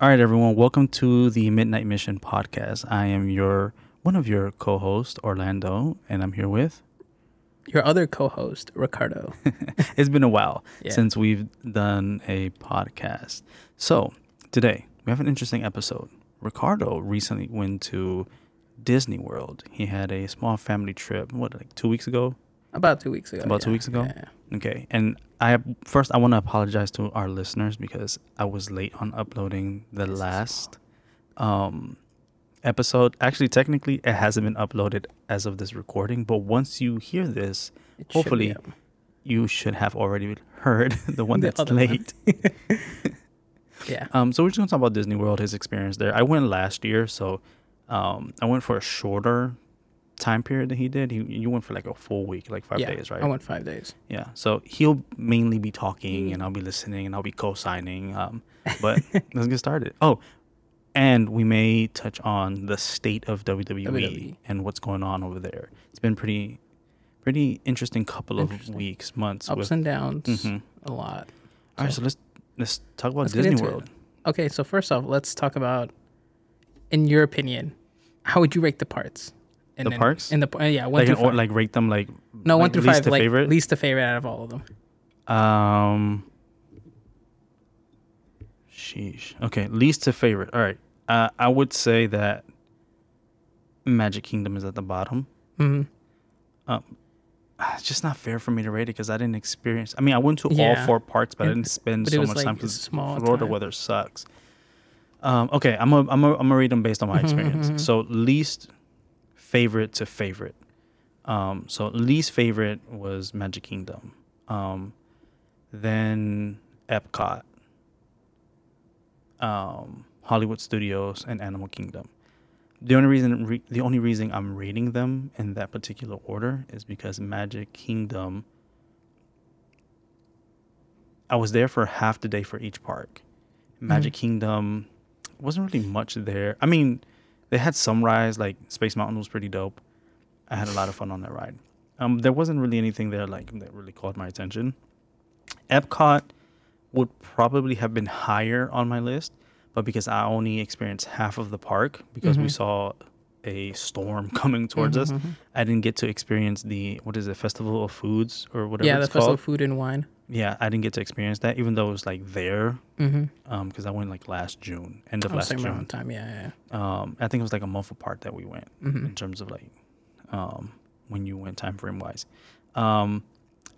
All right, everyone. Welcome to the Midnight Mission podcast. I am your one of your co-hosts, Orlando, and I'm here with. Your other co-host, Ricardo. it's been a while Yeah. since we've done a podcast. So today we have an interesting episode. Ricardo recently went to Disney World. He had a small family trip. What, like two weeks ago? About two weeks ago. About two weeks ago? Yeah. Okay, and I first I want to apologize to our listeners because I was late on uploading the This last um episode. Actually, technically, it hasn't been uploaded as of this recording, but once you hear this, It Hopefully up. you should have already heard the one The that's one. late. Yeah. Um, so we're just gonna talk about Disney World, his experience there. I went last year, so um, I went for a shorter time period that he did. He you went for like a full week, like five yeah. days, right? I went five days. Yeah. So he'll mainly be talking and I'll be listening and I'll be co-signing. Um, but let's get started. Oh, and we may touch on the state of WWE, WWE. and what's going on over there. It's been pretty, pretty interesting couple of weeks, months. Ups with, and downs. Mhm. A lot. All right, so let's let's talk about Let's Disney into it. World. Okay, so first off, let's talk about, in your opinion, how would you rate the parts? And The parks? In the uh, yeah, one Like, through an or, five. like rate them like no, one like through least five. to like favorite. least to favorite out of all of them. Um. Sheesh. Okay, least to favorite. All right. Uh, I would say that Magic Kingdom is at the bottom. Mm-hmm. Um, It's just not fair for me to rate it because I didn't experience. I mean, I went to all four parks, but I didn't spend so much like, time because Florida time. weather sucks. Um, okay, I'm gonna I'm gonna I'm gonna rate them based on my Mhm, experience. mhm. So least favorite to favorite. Um, so least favorite was Magic Kingdom. Um, then Epcot, um, Hollywood Studios, and Animal Kingdom. The only reason re- the only reason I'm rating them in that particular order is because Magic Kingdom. I was there for half the day for each park. Magic Kingdom wasn't really much there. I mean, they had some rides like Space Mountain was pretty dope. I had a lot of fun on that ride. Um, there wasn't really anything there like that really caught my attention. Epcot would probably have been higher on my list, but because I only experienced half of the park because we Mhm. saw a storm coming towards us, Mhm, mhm. I didn't get to experience the what is it, Festival of Foods or whatever Yeah, the festival called. of food and wine. Yeah, I didn't get to experience that, even though it was like there, Mm-hmm. um, because I went like last June, end of Oh, last same June. time. Yeah, Um, I think it was like a month apart that we went yeah. hmm in terms of like, um, when you went time frame wise, um,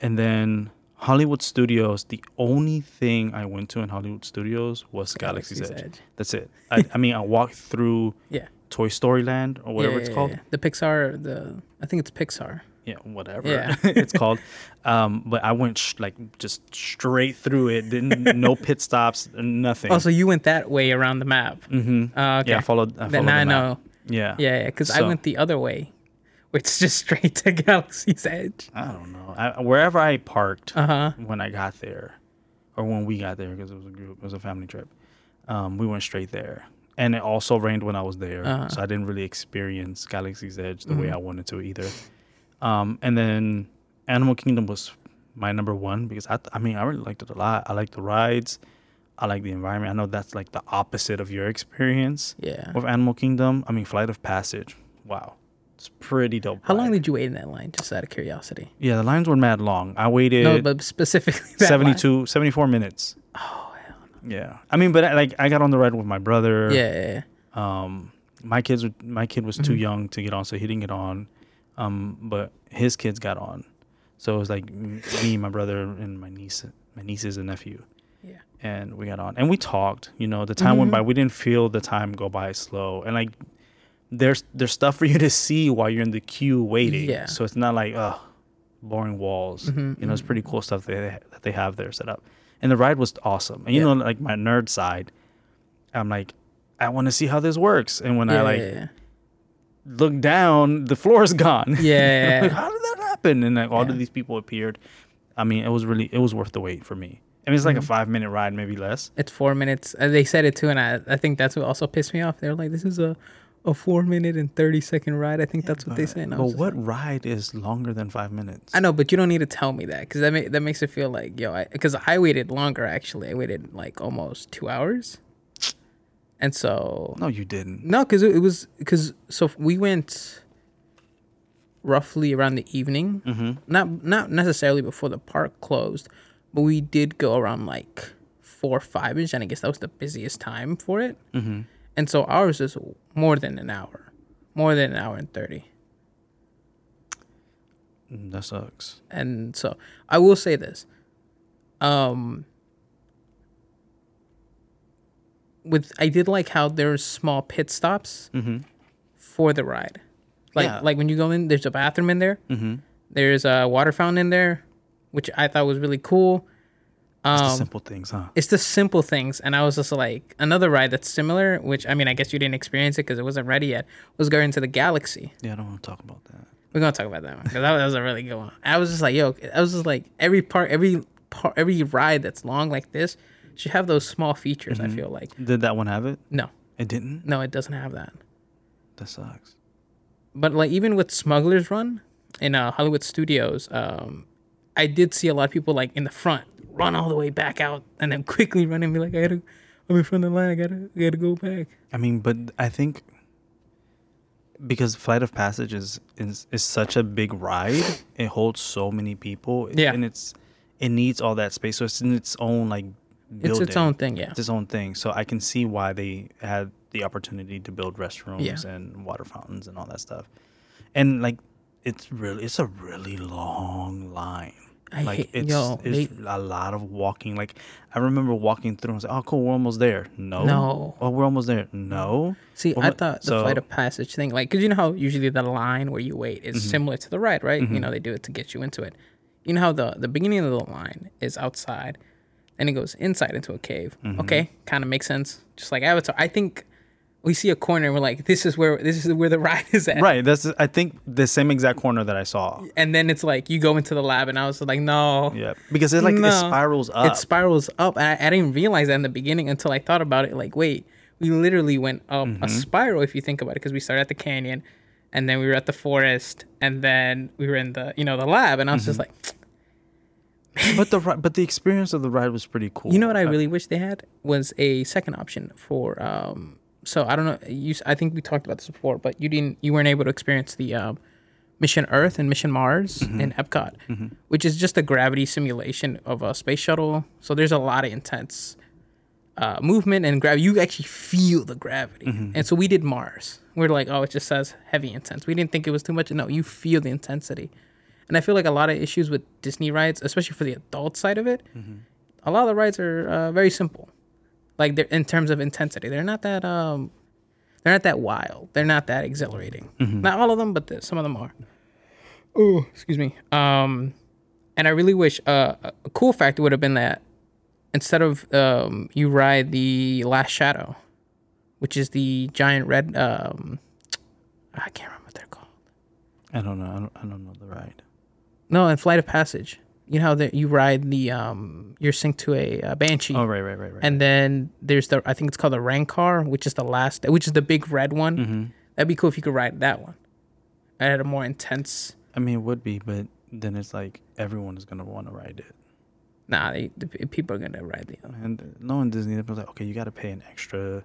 and then Hollywood Studios. The only thing I went to in Hollywood Studios was Galaxy's, Edge. That's it. I, I mean, I walked through Yeah. Toy Story Land or whatever Yeah, it's yeah, called. yeah. The Pixar. The I think it's Pixar. Yeah, whatever Yeah. it's called. Um, but I went sh- like just straight through it. Didn't no pit stops, nothing. Oh, so you went that way around the map. mm-hmm. Uh, okay. Yeah, I followed. I then followed I the map. know. Yeah. Yeah, yeah. Because I So- went the other way, which is just straight to Galaxy's Edge. I don't know. I, wherever I parked Uh huh. when I got there, or when we got there, because it was a group, it was a family trip. Um, we went straight there, and it also rained when I was there, Uh-huh. so I didn't really experience Galaxy's Edge the way Mhm. I wanted to either. Um, and then Animal Kingdom was my number one because I, I mean, I really liked it a lot. I like the rides. I like the environment. I know that's like the opposite of your experience Yeah. with Animal Kingdom. I mean, Flight of Passage. Wow, it's pretty dope. How long did you wait in that line? Just out of curiosity. Yeah, the lines were mad long. I waited no, but specifically that line. 72, 74 minutes. Oh hell. Yeah, I mean, but I, like I got on the ride with my brother. Yeah, yeah, yeah. Um, my kids, were, my kid was too Mhm. young to get on, so he didn't get on. Um, but his kids got on, so it was like me, my brother, and my niece, my nieces and nephew. Yeah. And we got on, and we talked. You know, the time went Mhm. by. We didn't feel the time go by slow, and like. There's there's stuff for you to see while you're in the queue waiting. Yeah. So it's not like ugh, boring walls. Mhm, You know, it's mhm. pretty cool stuff that they, that they have there set up. And the ride was awesome. And you Yeah. know, like my nerd side, I'm like, I want to see how this works. And when I Yeah, like yeah, look down, the floor is gone. Yeah. Like, how did that happen? And like all Yeah. of these people appeared. I mean, it was really it was worth the wait for me. I mean, it's like a Mhm. five minute ride, maybe less. It's four minutes. Uh, they said it too, and I, I think that's what also pissed me off. They were like, "This is a, a four minute and thirty second ride." I think that's what they said. But what like- ride is longer than five minutes? I know, but you don't need to tell me that because that ma- that makes it feel like yo. Because I, waited longer. Actually, I waited like almost two hours. And so No, you didn't. no, because it, it was because so we went roughly around the evening. Mm-hmm. Not not necessarily before the park closed, but we did go around like four or five ish, and I guess that was the busiest time for it. Mm-hmm. And so ours is more than an hour, more than an hour and thirty. Mm, That sucks. And so I will say this. Um with I did like how there's small pit stops Mm-hmm. for the ride. Like Yeah. like when you go in, there's a bathroom in there. Mm-hmm. There's a water fountain in there, which I thought was really cool. It's the Um, simple things, huh? it's the simple things, and I was just like another ride that's similar, which I mean I guess you didn't experience it because it wasn't ready yet. Was going to the Galaxy. Yeah, I don't want to talk about that. We're gonna talk about that one because that, that was a really good one. I was just like, yo, I was just like every part, every part, every ride that's long like this should have those small features. I feel like Did that one have it? no, It didn't. no, it doesn't have that. That sucks. But like even with Smuggler's Run in uh, Hollywood Studios, um, I did see a lot of people like in the front run all the way back out and then quickly run and be like, I gotta, I'm in front of the line, I gotta, I gotta go back. I mean, but I think because Flight of Passage is is, is such a big ride, it holds so many people. Yeah. and it's it needs all that space, so it's in its own like. Building. It's its own thing, yeah. It's its own thing. So I can see why they had the opportunity to build restrooms Yeah. and water fountains and all that stuff. And like, it's really it's a really long line. I like hate- it's, yo, it's a lot of walking. Like I remember walking through and I was like, "Oh, cool, we're almost there." No, No. Oh, we're almost there. No. See, Well, I thought the so- flight of passage thing, like, because you know how usually the line where you wait is mm-hmm. similar to the ride, right? You mm-hmm. know, they do it to get you into it. You know how the the beginning of the line is outside, and it goes inside into a cave. Okay, kind of makes sense. Just like Avatar, I think we see a corner and we're like, this is where this is where the ride is at. Right. That's I think the same exact corner that I saw. And then it's like you go into the lab, and I was like, no, Yeah, because it like No. it spirals up. it spirals up. And I, I didn't realize that in the beginning until I thought about it. Like, wait, we literally went up Mm-hmm. a spiral if you think about it, because we started at the canyon, and then we were at the forest, and then we were in the you know the lab, and I was just Mm-hmm. like, but the but the experience of the ride was pretty cool. you know what I really wish they had was a second option for. um So I don't know. You, I think we talked about this before, but you didn't. You weren't able to experience the. Um, Mission Earth and Mission Mars Mm-hmm. in Epcot, which is just a gravity simulation of a space shuttle. So there's a lot of intense uh, movement and gravity. You actually feel the gravity. Mm-hmm. And so we did Mars. We're like, oh, it just says heavy intense. We didn't think it was too much. No, you feel the intensity. And I feel like a lot of issues with Disney rides, especially for the adult side of it, Mm-hmm. a lot of the rides are uh, very simple. Like they're in terms of intensity, they're not that um, they're not that wild. They're not that exhilarating. Mm-hmm. Not all of them, but the, some of them are. Oh, excuse me. Um, and I really wish uh, a a cool factor would have been that instead of um, you ride the Last Shadow, which is the giant red. Um, I can't remember what they're called. I don't know. I don't, I don't know the ride. No, in Flight of Passage, you know how that you ride the um, you're synced to a, uh banshee. Oh right, right, right, right. And then there's the I think it's called the Rancor, which is the last, which is the big red one. Mm-hmm. That'd be cool if you could ride that one. I had a more intense. I mean, it would be, but then it's like everyone is gonna want to ride it. Nah, they, the people are gonna ride the. And no one Disney they're like, okay, you got to pay an extra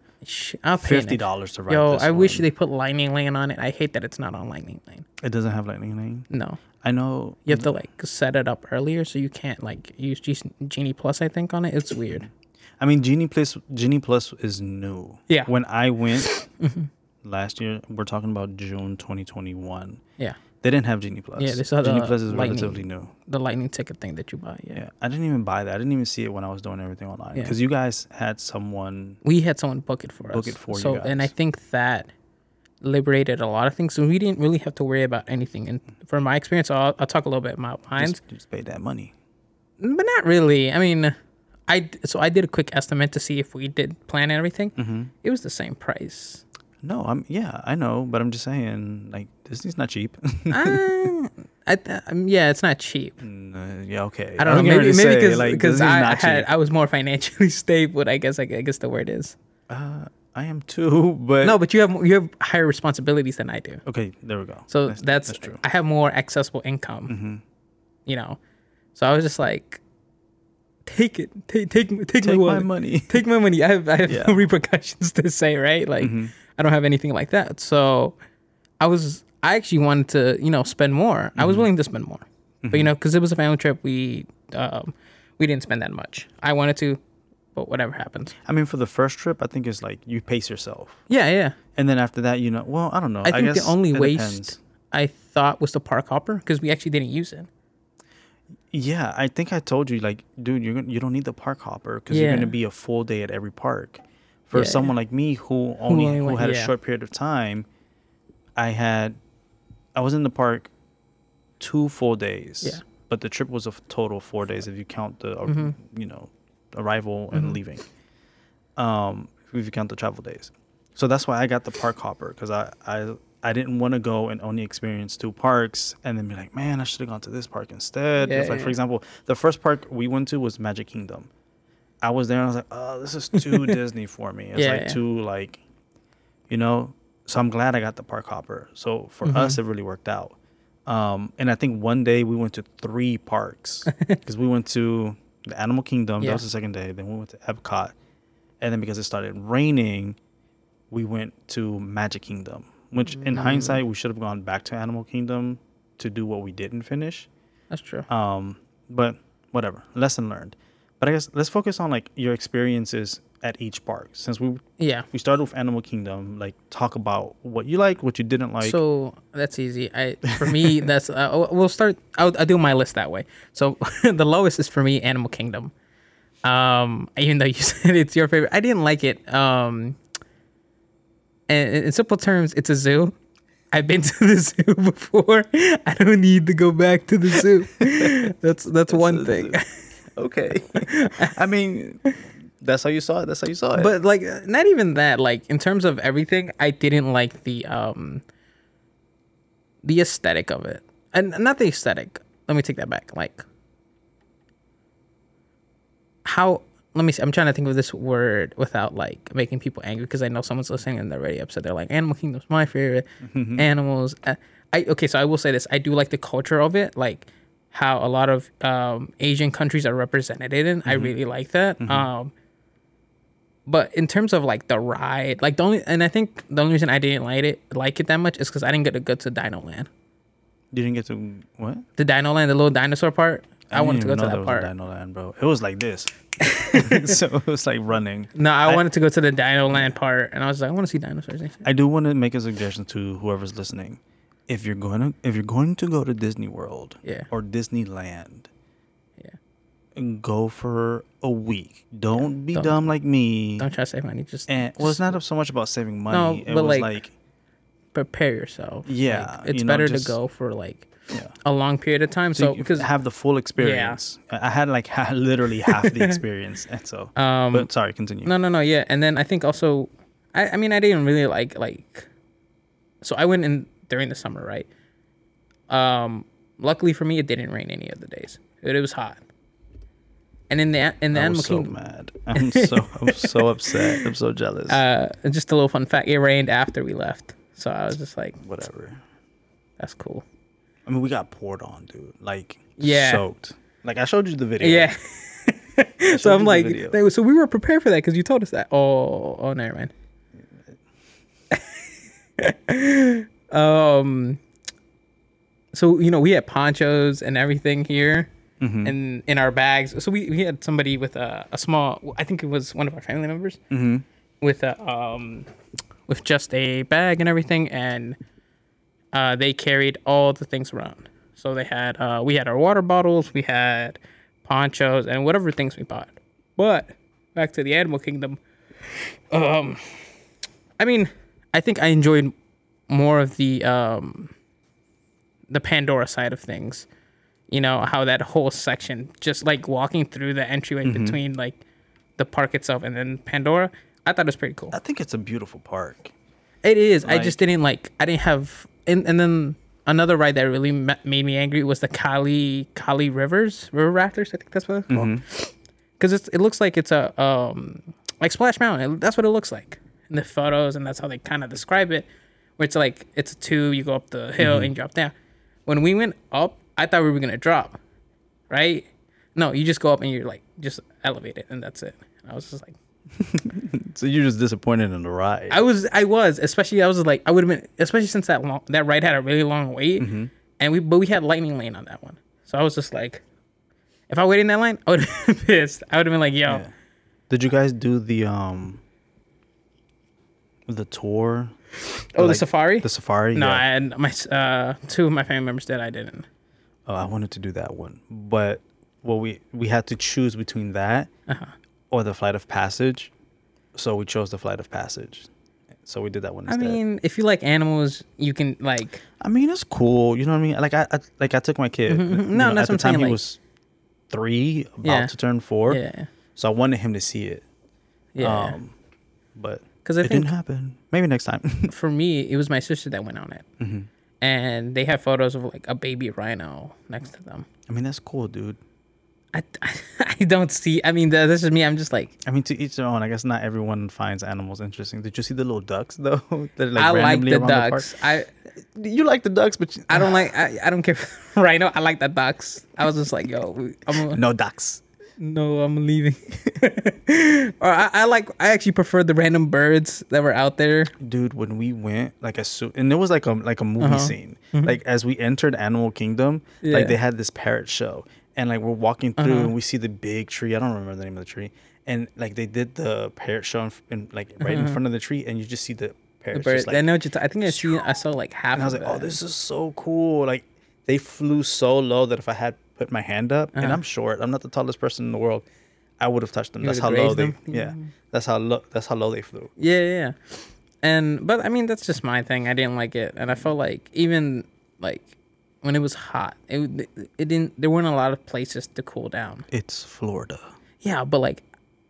I'll pay fifty dollars to ride. Yo, I wish they put Lightning Lane on it. I hate that it's not on Lightning Lane. It doesn't have lightning lane. No, I know. you have to like set it up earlier so you can't like use G- Genie Plus. I think on it. It's weird. I mean, Genie Plus. Genie Plus is new. Yeah. When I went mm-hmm. last year, we're talking about June 2021. Yeah, They didn't have Genie Plus. Yeah, they still had Genie the Plus is Lightning. relatively new. the Lightning ticket thing that you buy. Yeah. Yeah, I didn't even buy that. I didn't even see it when I was doing everything online Yeah. because you guys had someone. we had someone book it for us. Book it for you so, and I think that liberated a lot of things. So we didn't really have to worry about anything. And from my experience, I'll, I'll talk a little bit about mine, Just, just pay that money. but not really. I mean, I so I did a quick estimate to see if we did plan everything. Mm-hmm. It was the same price. No, I'm yeah, I know, but I'm just saying, like Disney's not cheap. uh, I, th- um, yeah, it's not cheap. Mm, uh, yeah, okay. I don't know. was getting Maybe maybe because like, Disney's I, I had. I was more financially stable. I guess I, I guess the word is Uh, I am too, but no, but you have you have higher responsibilities than I do. Okay, there we go. So that's, true. I have more accessible income. Mm-hmm. You know, so I was just like, take it, take take take, my Take my wallet, money. take my money. I have I have Yeah. no repercussions to say, right? Like Mhm. I don't have anything like that. So I was I actually wanted to you know spend more. I was Mm-hmm. willing to spend more, but you know because it was a family trip, we um we didn't spend that much. I wanted to, but whatever happens. I mean, for the first trip, I think it's like you pace yourself, Yeah, yeah. and then after that, you know, well, I don't know. I think guess the only waste depends. I thought was the park hopper because we actually didn't use it. Yeah, I think I told you, like, dude, you're gonna, you don't need the park hopper because you're gonna be a full day at every park. For Yeah, someone like me who only only who went- had a short period of time, I had, I was in the park two full days. Yeah. But the trip was a total of four days if you count the, uh, Mhm. you know, arrival and Mhm. leaving. Um, if you count the travel days, so that's why I got the park hopper because I I I didn't want to go and only experience two parks and then be like, man, I should have gone to this park instead. Yeah, like, yeah. for example, the first park we went to was Magic Kingdom. I was there and I was like, oh, this is too Disney for me. It's Yeah, like yeah. too like, you know. So I'm glad I got the park hopper. So for Mhm. us, it really worked out. Um, and I think one day we went to three parks because we went to the Animal Kingdom. Yeah. That was the second day. Then we went to Epcot, and then because it started raining, we went to Magic Kingdom. Which, in Mm. hindsight, we should have gone back to Animal Kingdom to do what we didn't finish. That's true. Um, but whatever, lesson learned. But I guess let's focus on like your experiences at each park. Since we Yeah. we started with Animal Kingdom, like talk about what you like, what you didn't like. so that's easy. I for me that's uh, we'll start. I'll, I'll do my list that way. So the lowest is for me Animal Kingdom. Um, even though you said it's your favorite, I didn't like it. Um, and in simple terms, it's a zoo. I've been to the zoo before. I don't need to go back to the zoo. that's that's one a thing. Okay, I mean, that's how you saw it. That's how you saw it. but like not even that. Like in terms of everything i didn't like the um the aesthetic of it. And not the aesthetic. Let me take that back. Like how let me see. I'm trying to think of this word without like making people angry because i know someone's listening and they're already upset. They're like animal kingdom's my favorite animals. Uh, i okay so i will say this. I do like the culture of it. Like how a lot of um asian countries are represented in i really like that um but in terms of like the ride, like the only and I think the only reason I didn't like it like it that much is because I didn't get to go to Dino Land. you didn't get to what? The Dino Land, the little dinosaur part. I, wanted to go to that part. Dino Land, bro. It was like this. so it was like running. no, I, I- wanted to go to the Dino Land part, and I was like, I want to see dinosaurs. I do want to make a suggestion to whoever's listening. If you're going to if you're going to go to Disney World Yeah. or Disneyland, Yeah. go for a week. Don't be Don't- dumb like me. Don't try to save money. Just and well, it's not so much about saving money. it but was like, like, prepare yourself. Yeah, Like, it's you know, better just- to go for like yeah. a long period of time. So, So you because have the full experience. I I had like ha- literally half the experience, and so. um, but sorry, continue. No, no, no. Yeah, and then I think also, I, I mean, I didn't really like like, so I went in during the summer, right? Um, luckily for me, it didn't rain any of the days. It, it was hot. And in the in the I Animal was so Kingdom, mad. I'm so I'm so upset. I'm so jealous. uh, just a little fun fact: it rained after we left, so I was just like, Whatever. "That's cool." I mean, we got poured on, dude. Like Yeah. soaked. Like I showed you the video. Yeah. So I'm like, they- so we were prepared for that because you told us that. Oh, oh, never mind. Um, so you know we had ponchos and everything here, Mhm. and in our bags. So we, we had somebody with a, a small. I think it was one of our family members Mhm. with a um, with just a bag and everything, and uh, they carried all the things around. So they had uh, we had our water bottles, we had ponchos, and whatever things we bought. But back to the animal kingdom. Um, I mean, I think I enjoyed more of the um, the Pandora side of things. You know how that whole section, just like walking through the entryway between like the park itself and then Pandora. I thought it was pretty cool. I think it's a beautiful park. It is. I just didn't like. I didn't have. And and then another ride that really ma- made me angry was the Kali Kali Rivers River Rafters. I think that's what it's called. Because it's it looks like it's a um like Splash Mountain. That's what it looks like in the photos, and that's how they kind of describe it. Where it's like it's a two, You go up the hill and you drop down. When we went up, I thought we were gonna drop, right? No, you just go up and you're like just elevate it, and that's it. I was just like, So you're just disappointed in the ride. I was, I was, especially I was like, I would have been, especially since that long, that ride had a really long wait, Mm-hmm. and we, but we had lightning lane on that one, so I was just like, if I waited in that line, I would have been pissed. I would have been like, yo, Yeah. Did you guys do the um the tour? Oh, the Like, safari. The safari? no, yeah. I had my uh, two of my family members did. I didn't. Oh, I wanted to do that one, but well, we we had to choose between that Uh-huh. or the flight of passage. So we chose the flight of passage. So we did that one I mean, if you like animals, you can like. I mean, it's cool. You know what I mean? Like I, I like I took my kid. Mhm, mhm. you No, know, that's at the I'm time saying, he like- was three, about Yeah. to turn four. Yeah, So I wanted him to see it. yeah. Um, but Because it didn't happen. Maybe next time. for me, it was my sister that went on it, hmm and they have photos of like a baby rhino next to them. I mean, that's cool, dude. I, I don't see. I mean, th- this is me. I'm just like I mean, to each their own. I guess not everyone finds animals interesting. Did you see the little ducks though? That are, I like the ducks. I You like the ducks, but you, I don't like. I, I don't care. Rhino. I like the ducks. I was just like, yo, I'm no ducks. No, I'm leaving. or I, I like. I actually prefer the random birds that were out there. Dude, when we went, like as soon, and it was like a like a movie Uh-huh. scene. Like as we entered Animal Kingdom, Yeah. like they had this parrot show, and like we're walking through, Uh-huh. and we see the big tree. I don't remember the name of the tree, and like they did the parrot show in, in like right in front of the tree, and you just see the Uh-huh. The bird. like, I know what you're. ta- I think I see. I saw like half. and I was like, oh, this is so cool. Like they flew so low that if I had put my hand up, and Uh-huh. I'm short, I'm not the tallest person in the world, I would have touched them. You That's how low they. them? Yeah, that's how low. That's how low they flew. Yeah, yeah, yeah. And but I mean that's just my thing. I didn't like it, and I felt like even like when it was hot, it it didn't. There weren't a lot of places to cool down. It's Florida. Yeah, but like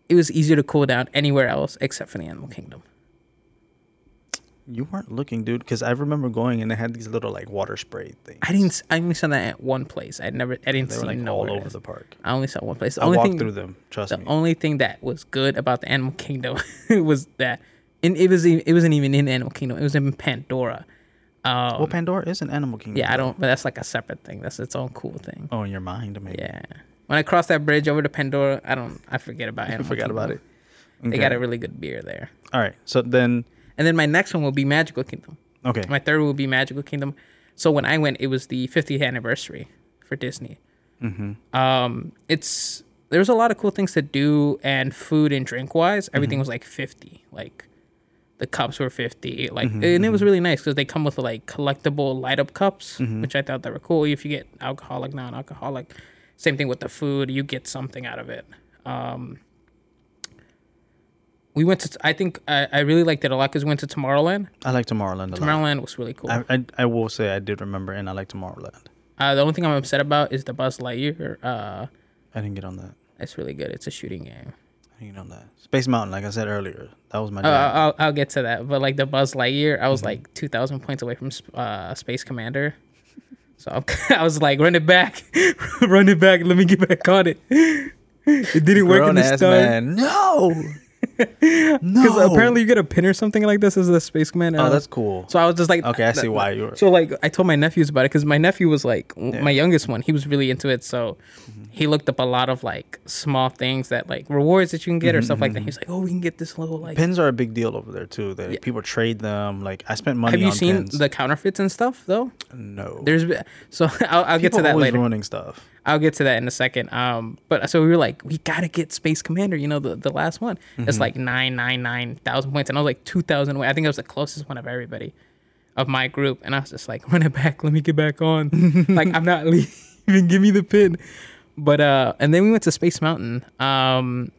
it was easier to cool down anywhere else except for the Animal Kingdom. You weren't looking, dude, because I remember going and they had these little like water spray things. I didn't. I only saw that at one place. I never. I didn't They see were like all over the park. I only saw one place. The I only walked thing. through them. Trust the me. The only thing that was good about the Animal Kingdom was that, and it was it wasn't even in Animal Kingdom. It was in Pandora. Um, well, Pandora is an animal kingdom. yeah, I don't. But that's like a separate thing. That's its own cool thing. Oh, in your mind, maybe. Yeah. When I crossed that bridge over to Pandora, I don't. I forget about I Animal forgot about it. Kingdom. They got a really good beer there. All right. So then, And then my next one will be Magical Kingdom. okay. My third will be Magical Kingdom. So when I went, it was the 50th anniversary for Disney. mm-hmm. Um, it's there's a lot of cool things to do and food and drink wise. Everything was like 50. Like the cups were 50. Like and it was really nice because they come with like collectible light up cups, which I thought that were cool. If you get alcoholic, non-alcoholic, same thing with the food. You get something out of it. Um, we went to. I think I, I really liked it a lot because we went to Tomorrowland. I like Tomorrowland a lot. Tomorrowland was really cool. I, I I will say I did remember, and I like Tomorrowland. Uh, the only thing I'm upset about is the Buzz Lightyear. Uh, I didn't get on that. it's really good. It's a shooting game. I didn't get on that. Space Mountain, like I said earlier, that was my. Uh. I'll, I'll get to that. But like the Buzz Lightyear, I was Mm-hmm. like 2,000 points away from uh, Space Commander. So I'm, was like, run it back, run it back. Let me get back on it. It didn't work in the start man. No. because apparently you get a pin or something like this as the Space Commander. Oh, uh, that's cool. so I was just like, Okay, I uh, see why you were. So like I told my nephews about it because my nephew was like Yeah. my youngest one. He was really into it, so mm-hmm. he looked up a lot of like small things that like rewards that you can get or stuff like that. Mm-hmm. He was like, "Oh, we can get this little like." Pins are a big deal over there too. That Yeah. people trade them. Like I spent money. Have you on seen pins. the counterfeits and stuff though? No. There's so I'll, I'll get to that later. ruining stuff. I'll get to that in a second. Um, but so we were like, we gotta get Space Commander. You know, the the last one. Mm-hmm. It's like nine nine nine thousand points, and I was like two thousand away. I think I was the closest one of everybody of my group, and I was just like, run it back, let me get back on. like I'm not leaving. Give me the pin. But uh, and then we went to Space Mountain. Um,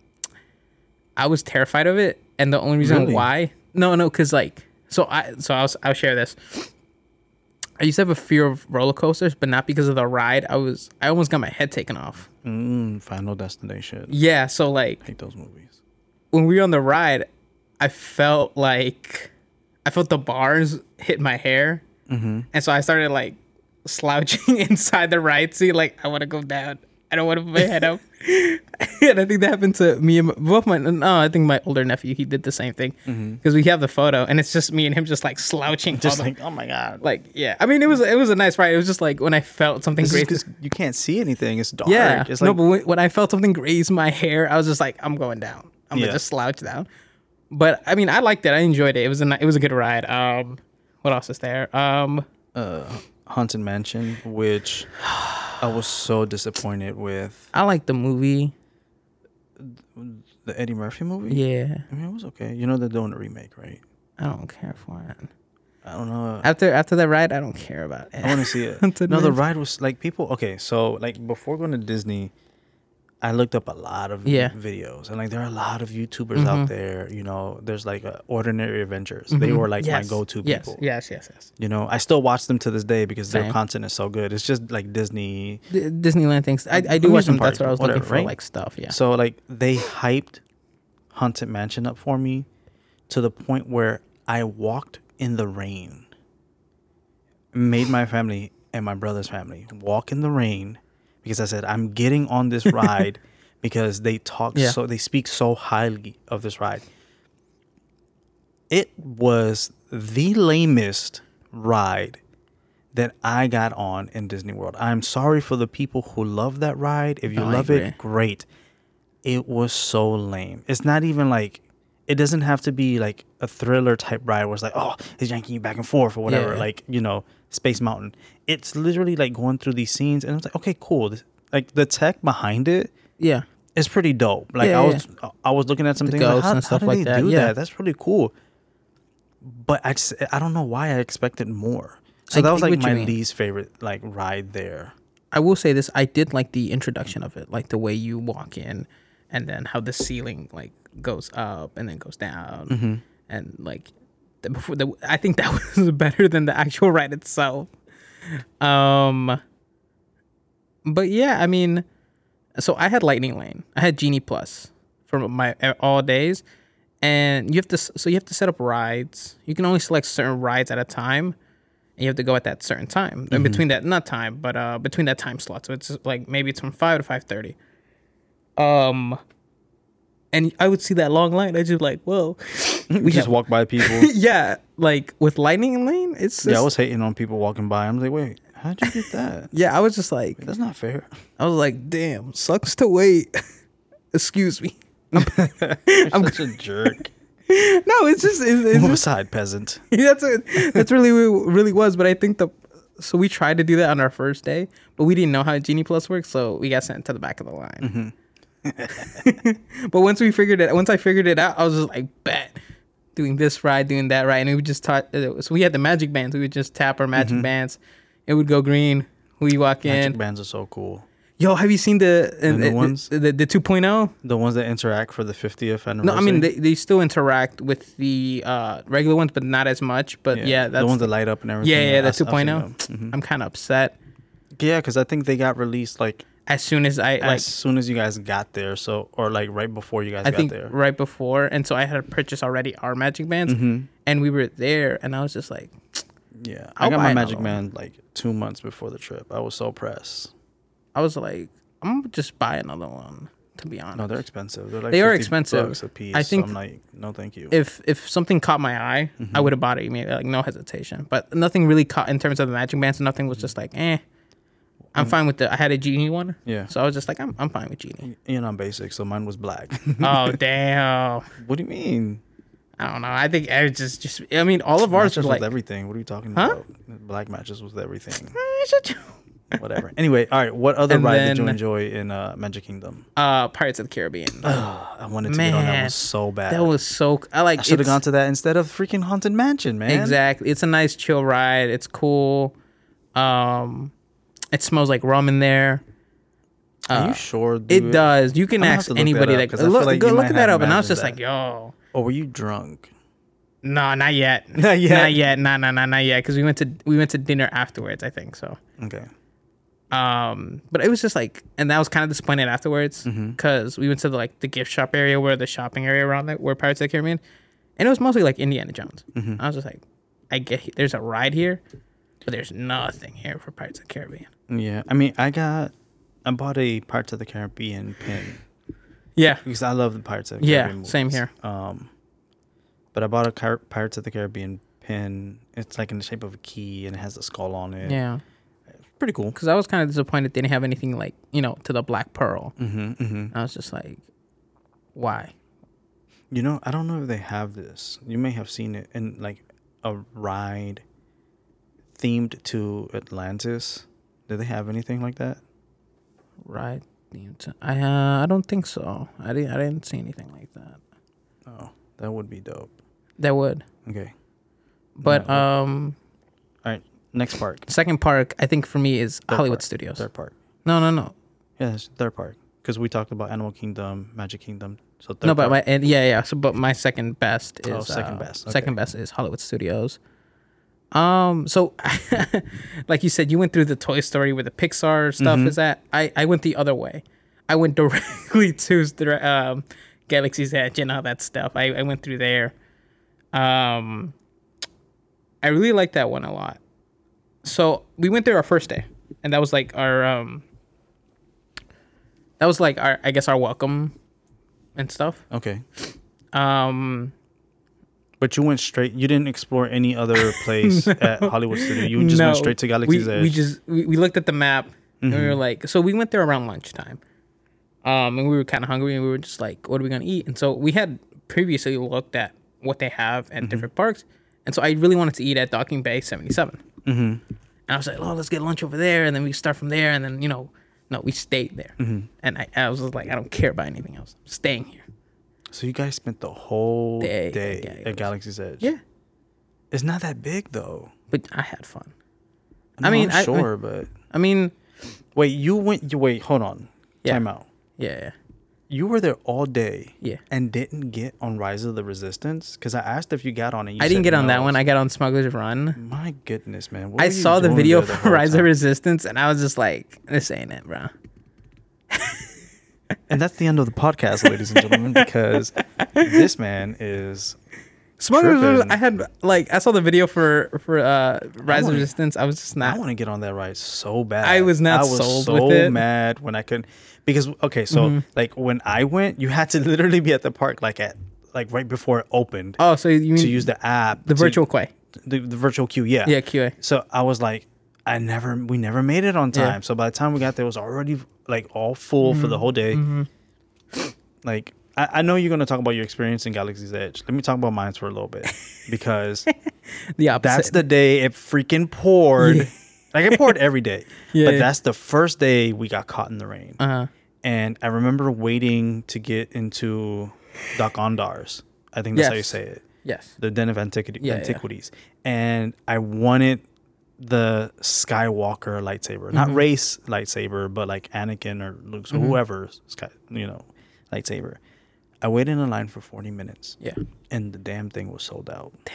I was terrified of it, and the only reason Really? why, no, no, because like, so I, so I'll I'll share this. I used to have a fear of roller coasters, but not because of the ride. I was I almost got my head taken off. Mm, Final Destination. Yeah, so like hate those movies. when we were on the ride, I felt like I felt the bars hit my hair, Mm-hmm. and so I started like slouching inside the ride seat, like I want to go down. I don't want to put my head up. and I think that happened to me and my, both my. No, I think my older nephew he did the same thing because we have the photo and it's just me and him just like slouching. all Just the- like, oh my god, like yeah. I mean, it was it was a nice ride. It was just like when I felt something this is you can't see anything. It's dark. Yeah, it's no, but when, when I felt something graze my hair, I was just like, I'm going down. I'm Yeah. gonna just slouch down. But I mean, I liked it. I enjoyed it. It was a ni- it was a good ride. Um, what else is there? Um, uh, Haunted Mansion, which I was so disappointed with I like the movie. the Eddie Murphy movie. Yeah, I mean, it was okay. You know they're doing a remake, right? I don't care for it. I don't know. After after that ride, I don't care about it. I want to see it. No, the ride was like people. Okay, so like before going to Disney, I looked up a lot of Yeah. videos, and like there are a lot of YouTubers Mhm. out there. You know, there's like uh, Ordinary Adventures. They Mhm. were like Yes, my go-to yes, people. Yes, yes, yes. You know, I still watch them to this day because their content is so good. It's just like Disney. D- Disneyland things. I, I do watch them. That's what I was whatever, looking for, right? like stuff. Yeah. So like they hyped Haunted Mansion up for me to the point where I walked in the rain. Made my family and my brother's family walk in the rain because I said I'm getting on this ride because they talk Yeah. so they speak so highly of this ride. It was the lamest ride that I got on in Disney World. I'm sorry for the people who love that ride. If you I love it, great. It was so lame. It's not even like it doesn't have to be like a thriller type ride where it's like, oh, it's yanking you back and forth or whatever, Yeah. like, you know, Space Mountain. It's literally like going through these scenes and it's like, okay, cool. This- Like the tech behind it yeah. it's pretty dope. Like Yeah, I yeah. was I was looking at something like, ghosts how, and stuff how like they that, do yeah. that? That's really cool. But I just I don't know why I expected more. So I that was like my least favorite like ride there. I will say this: I did like the introduction of it, like the way you walk in, and then how the ceiling like goes up and then goes down, Mm-hmm. and like before the I think that was better than the actual ride itself. Um, but yeah, I mean, so I had Lightning Lane, I had Genie Plus for my all days, and you have to so you have to set up rides. You can only select certain rides at a time and you have to go at that certain time. Mm-hmm. And between that, not time, but uh, between that time slot. So it's like maybe it's from five to five thirty. Um, and I would see that long line. I just like, whoa, We just walk by people. yeah. Like with Lightning Lane, it's just, yeah, I was hating on people walking by. I'm like, wait, how'd you get that? yeah. I was just like, That's not fair. I was like, damn, sucks to wait. Excuse me. I'm such a jerk. No, it's just it's, it's Move just aside, peasant. that's what that's really what it really was. But I think the so we tried to do that on our first day, but we didn't know how Genie Plus works, so we got sent to the back of the line. Mm-hmm. but once we figured it, once I figured it out, I was just like, bet doing this right, doing that right, and we would just taught. So we had the magic bands. We would just tap our magic bands. It would go green. We walk in. Magic bands are so cool. Yo, have you seen the uh, new the, ones? the, the, the 2.0? The ones that interact for the 50th anniversary. No, I mean they, they still interact with the uh, regular ones, but not as much. But yeah, that's the ones that light up and everything. yeah, yeah, the I've- I've 2.0. them. Mhm. I'm kind of upset. Yeah, because I think they got released like As soon as I like, as soon as you guys got there, so or like right before you guys I got think there. right before, and so I had purchased already our magic bands, Mhm. and we were there, and I was just like, Yeah, I'll I got my Magic. Man like two months before the trip. I was so pressed. I was like, I'm gonna just buy another one. To be honest, No, they're expensive. They're like They are expensive. bucks a piece. I think so I'm like, no, thank you. if if something caught my eye, Mm-hmm. I would have bought it immediately, like no hesitation. But nothing really caught in terms of the magic bands. Nothing was just like, eh. I'm fine with the. I had a genie one, Mm. yeah, so I was just like, I'm I'm fine with genie. you know I'm basic, so mine was black. oh damn! what do you mean? I don't know. I think I just just. I mean, all of ours Matches were like. everything. What are you talking Huh? about? Black matches with everything. "Eh, shut your-" Whatever. anyway, all right. What other And ride did you then- enjoy in uh, Magic Kingdom? Uh, Pirates of the Caribbean. I wanted to get on that Man, one so bad. That was so. I like. I should have it's- gone to that instead of freaking Haunted Mansion, man. Exactly. It's a nice chill ride. It's cool. Um, it smells like rum in there. Are Uh, you sure? It does. You can I'm gonna have ask look that up, that look, like go look that up, and I was just like, yo, Or were you drunk? no, not yet, Not yet. not yet, nah, nah, nah, not yet, because we went to we went to dinner afterwards, I think so. Okay. Um, but it was just like, and that was kind of disappointed afterwards Mm-hmm. because we went to the, like the gift shop area where the shopping area around that where Pirates of the Caribbean, and it was mostly like Indiana Jones. Mm-hmm. I was just like, I get there's a ride here, but there's nothing here for Pirates of the Caribbean. Yeah. I mean, I got I bought a Pirates of the Caribbean pin Yeah. because I love the Pirates of the Yeah, Caribbean. same here. Um, but I bought a Car- Pirates of the Caribbean pin. It's like in the shape of a key and it has a skull on it. Yeah. pretty cool. Because I was kind of disappointed they didn't have anything like you know to the Black Pearl. Mm-hmm, mm-hmm. I was just like, why? You know, I don't know if they have this. You may have seen it in like a ride themed to Atlantis. Do they have anything like that? Right. I uh, I don't think so. I didn't I didn't see anything like that. Oh, that would be dope. That would. Okay. But Yeah, um, All right. Next park. second park I think for me is Third Hollywood park. Studios. Third park. No, no, no, Yeah, it's third park. Because we talked about Animal Kingdom, Magic Kingdom. So third no. But my and yeah, yeah. So, but my second best is Oh, second uh, best, Second best is Hollywood Studios. Um. So, like you said, you went through the Toy Story where the Pixar stuff Mhm. is at. I I went the other way. I went directly to the, um, Galaxy's Edge and all that stuff. I I went through there. Um. I really like that one a lot. So we went there our first day, and that was like our um. That was like our I guess our welcome, and stuff. okay. Um. But you went straight. You didn't explore any other place at Hollywood Studio. You just went straight to Galaxy's we, Edge. We just we, we looked at the map and we were Mhm. like, so we went there around lunchtime. Um, and we were kind of hungry and we were just like, what are we gonna eat? And so we had previously looked at what they have at different parks, and so I really wanted to eat at Docking Bay 77. mm-hmm. And I was like, oh, let's get lunch over there, and then we start from there, and then you know, no, we stayed there. Mm-hmm. And I, I was like, I don't care about anything else. I'm staying here. So you guys spent the whole Day day, at Galaxy's at Galaxy's Edge. Yeah, It's not that big though. but I had fun. No, mean, I'm I- sure, but I mean, wait, you went. You wait. Hold on. Yeah. Time out. yeah, You were there all day yeah. and didn't get on Rise of the Resistance because I asked if you got on it. You I didn't get on that one. I got on Smuggler's Run. My goodness, man. What I saw the video the for Rise of time? Resistance, and I was just like, "This ain't it, bro." And that's the end of the podcast, ladies and gentlemen, because this man is. Smuggler's Tripping. I had like I saw the video for for uh, Rise of Resistance. I was just not. I want to get on that ride so bad. I was not I was sold so mad when I couldn't because okay, so Mhm. like when I went, you had to literally be at the park like at like right before it opened Oh, so you mean to use the app, the to- virtual quay? the, the virtual queue. Yeah. Yeah, QA. So I was like, I never, we never made it on Yeah. time. So by the time we got there, it was already like all full for the whole day. hmm Like, I, I know you're gonna talk about your experience in Galaxy's Edge. Let me talk about mine for a little bit because The opposite. that's the day it freaking poured. Yeah. Like it poured every day, Yeah, but yeah. that's the first day we got caught in the rain. uh huh. And I remember waiting to get into Dok-Ondar's. I think that's how you say it. Yes. the Den of yeah. Antiquities, and I wanted the Skywalker lightsaber, not Mhm. Rey's lightsaber, but like Anakin or Luke, so Mhm. whoever's sky, you know, lightsaber. I waited in a line for forty minutes, Yeah. and the damn thing was sold out. Damn.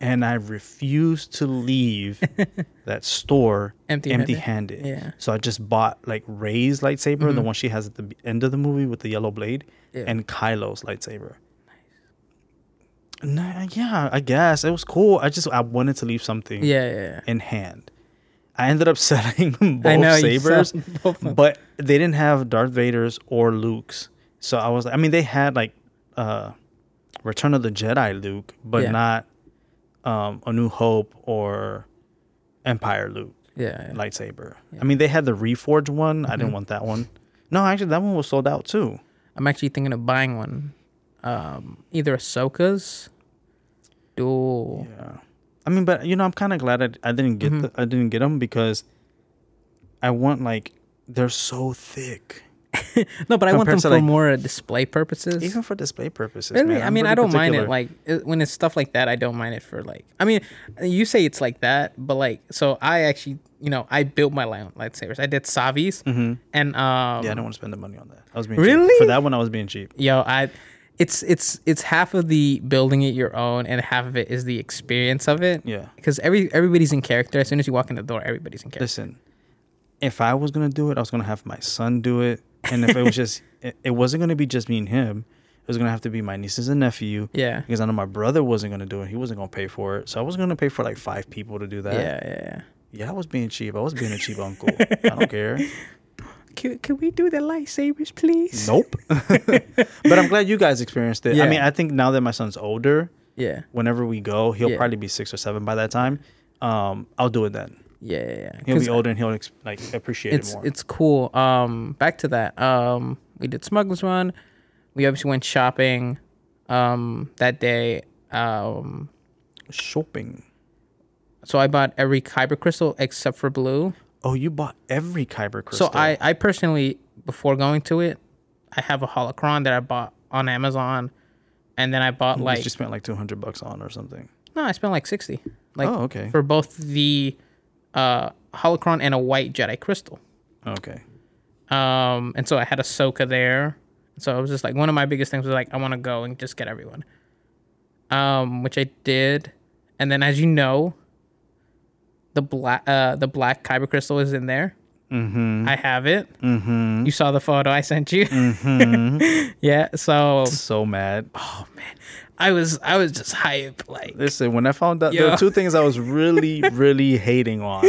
And I refused to leave that store Empty-handed? empty-handed. Yeah. So I just bought like Rey's lightsaber, the Mhm. one she has at the end of the movie with the yellow blade, Yeah. and Kylo's lightsaber. Nah, yeah, I guess it was cool. I just I wanted to leave something yeah, yeah, yeah. in hand. I ended up selling both know sabers, both but they didn't have Darth Vader's or Luke's. So I was, I mean, they had like uh, Return of the Jedi Luke, but Yeah. not um, A New Hope or Empire Luke yeah, lightsaber. I mean, they had the Reforged one. I didn't Mhm. want that one. No, actually, that one was sold out too. I'm actually thinking of buying one. Um, either Ahsoka's Yeah. I mean, but you know, I'm kind of glad I, I didn't get Mhm. the, I didn't get them because I want like they're so thick, No, but I want them for like- more display purposes. even for display purposes. Really? man. I mean, I don't mind it. Like it, when it's stuff like that, I don't mind it for like. I mean, you say it's like that, but like, so I actually, you know, I built my own lightsabers. I did Savi's, Mhm. and um, yeah, I don't want to spend the money on that. I was being Really? cheap. for that one. I was being cheap. yo, I, it's it's it's half of the building it your own, and half of it is the experience of it. Yeah. Because every everybody's in character. As soon as you walk in the door, everybody's in character. Listen, if I was gonna do it, I was gonna have my son do it, and if it was just, it, it wasn't gonna be just me and him. It was gonna have to be my nieces and nephew. Yeah. Because I know my brother wasn't gonna do it. He wasn't gonna pay for it. So I was gonna pay for like five people to do that. Yeah, yeah, yeah. Yeah, I was being cheap. I was being a cheap uncle. I don't care. Can, can we do the lightsabers, please? Nope. but I'm glad you guys experienced it. Yeah. I mean, I think now that my son's older, Yeah. whenever we go, he'll Yeah. probably be six or seven by that time. Um, I'll do it then. Yeah, yeah, yeah. He'll be older and he'll like appreciate it's it more. it's cool. Um, back to that. Um, we did Smuggler's Run. We obviously went shopping. Um, that day. Um, Shopping. so I bought every kyber crystal except for blue. Oh, you bought every kyber crystal. So I I personally before going to it, I have a holocron that I bought on Amazon, and then I bought like like you spent like two hundred bucks on or something. no, I spent like sixty. Like oh, okay. for both the uh holocron and a white Jedi crystal. okay. Um, and so I had Ahsoka there. So it was just like one of my biggest things was like I want to go and just get everyone. Um, which I did, and then as you know, the black uh the black kyber crystal is in there. Mm-hmm. I have it. Mm-hmm. You saw the photo I sent you. Mm-hmm. yeah. So so mad. oh man, I was I was just hype like Listen, when I found out, there were two things I was really, really hating on.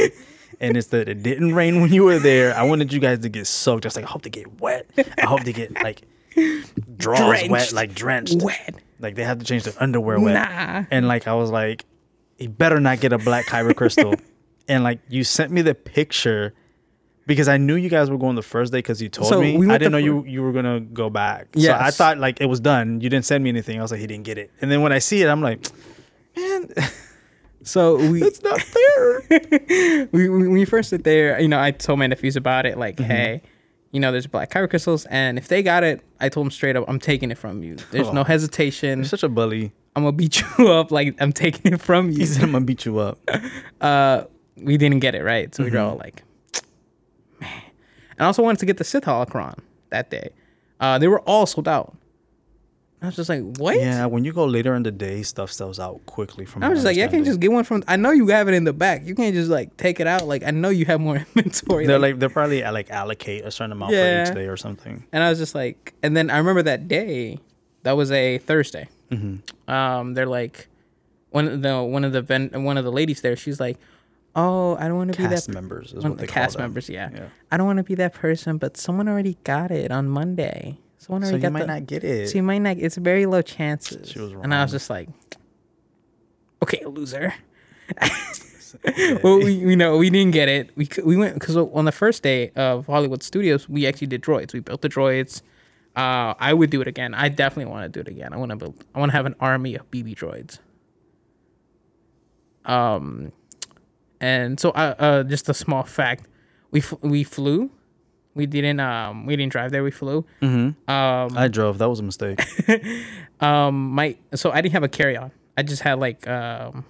And it's that it didn't rain when you were there. I wanted you guys to get soaked. I was like, I hope they get wet. I hope they get like draws wet, Drenched. like drenched. wet. Like they have to change their underwear wet. Nah. And like I was like, you better not get a black kyber crystal. And like you sent me the picture because I knew you guys were going the first day because you told So me. we I didn't know you you were gonna go back. So I thought like it was done. You didn't send me anything. I was like, he didn't get it. And then when I see it, I'm like, man, So we it's not fair. we, we when we first sit there, you know, I told my nephews about it, like, Mm-hmm. hey, you know, there's black kyber crystals, and if they got it, I told them straight up, I'm taking it from you. There's no Oh. hesitation. You're such a bully. I'm gonna beat you up, like I'm taking it from He you. said I'm gonna beat you up. Uh, we didn't get it right, so we were Mm-hmm. all like, man. And I also wanted to get the Sith holocron that day. Uh, they were all sold out. I was just like, what? Yeah, when you go later in the day, stuff sells out quickly. From I was just like, yeah, I can't just get one from. I know you have it in the back. You can't just like take it out. Like I know you have more inventory. They're like- like they're probably uh, like allocate a certain amount for Yeah. each day or something. And I was just like, and then I remember that day, that was a Thursday. Mm-hmm. Um, they're like, one of the one of the ven- one of the ladies there, she's like, oh, I don't want to be Cast that members is one what of they the call cast them. members. Yeah. Yeah. I don't want to be that person, but someone already got it on Monday. Someone So already you got might the, not get it. So you might not. It's very low chances. She was And I was wrong. just like, okay, loser. Well, we you know we didn't get it. We c- we went because on the first day of Hollywood Studios, we actually did droids. We built the droids. Uh, I would do it again. I definitely want to do it again. I want to build. I want to have an army of BB droids. Um, and so uh, uh, just a small fact, we f- we flew. We didn't um we didn't drive there. We flew. Mhm. Um, I drove. That was a mistake. um my so I didn't have a carry on. I just had like um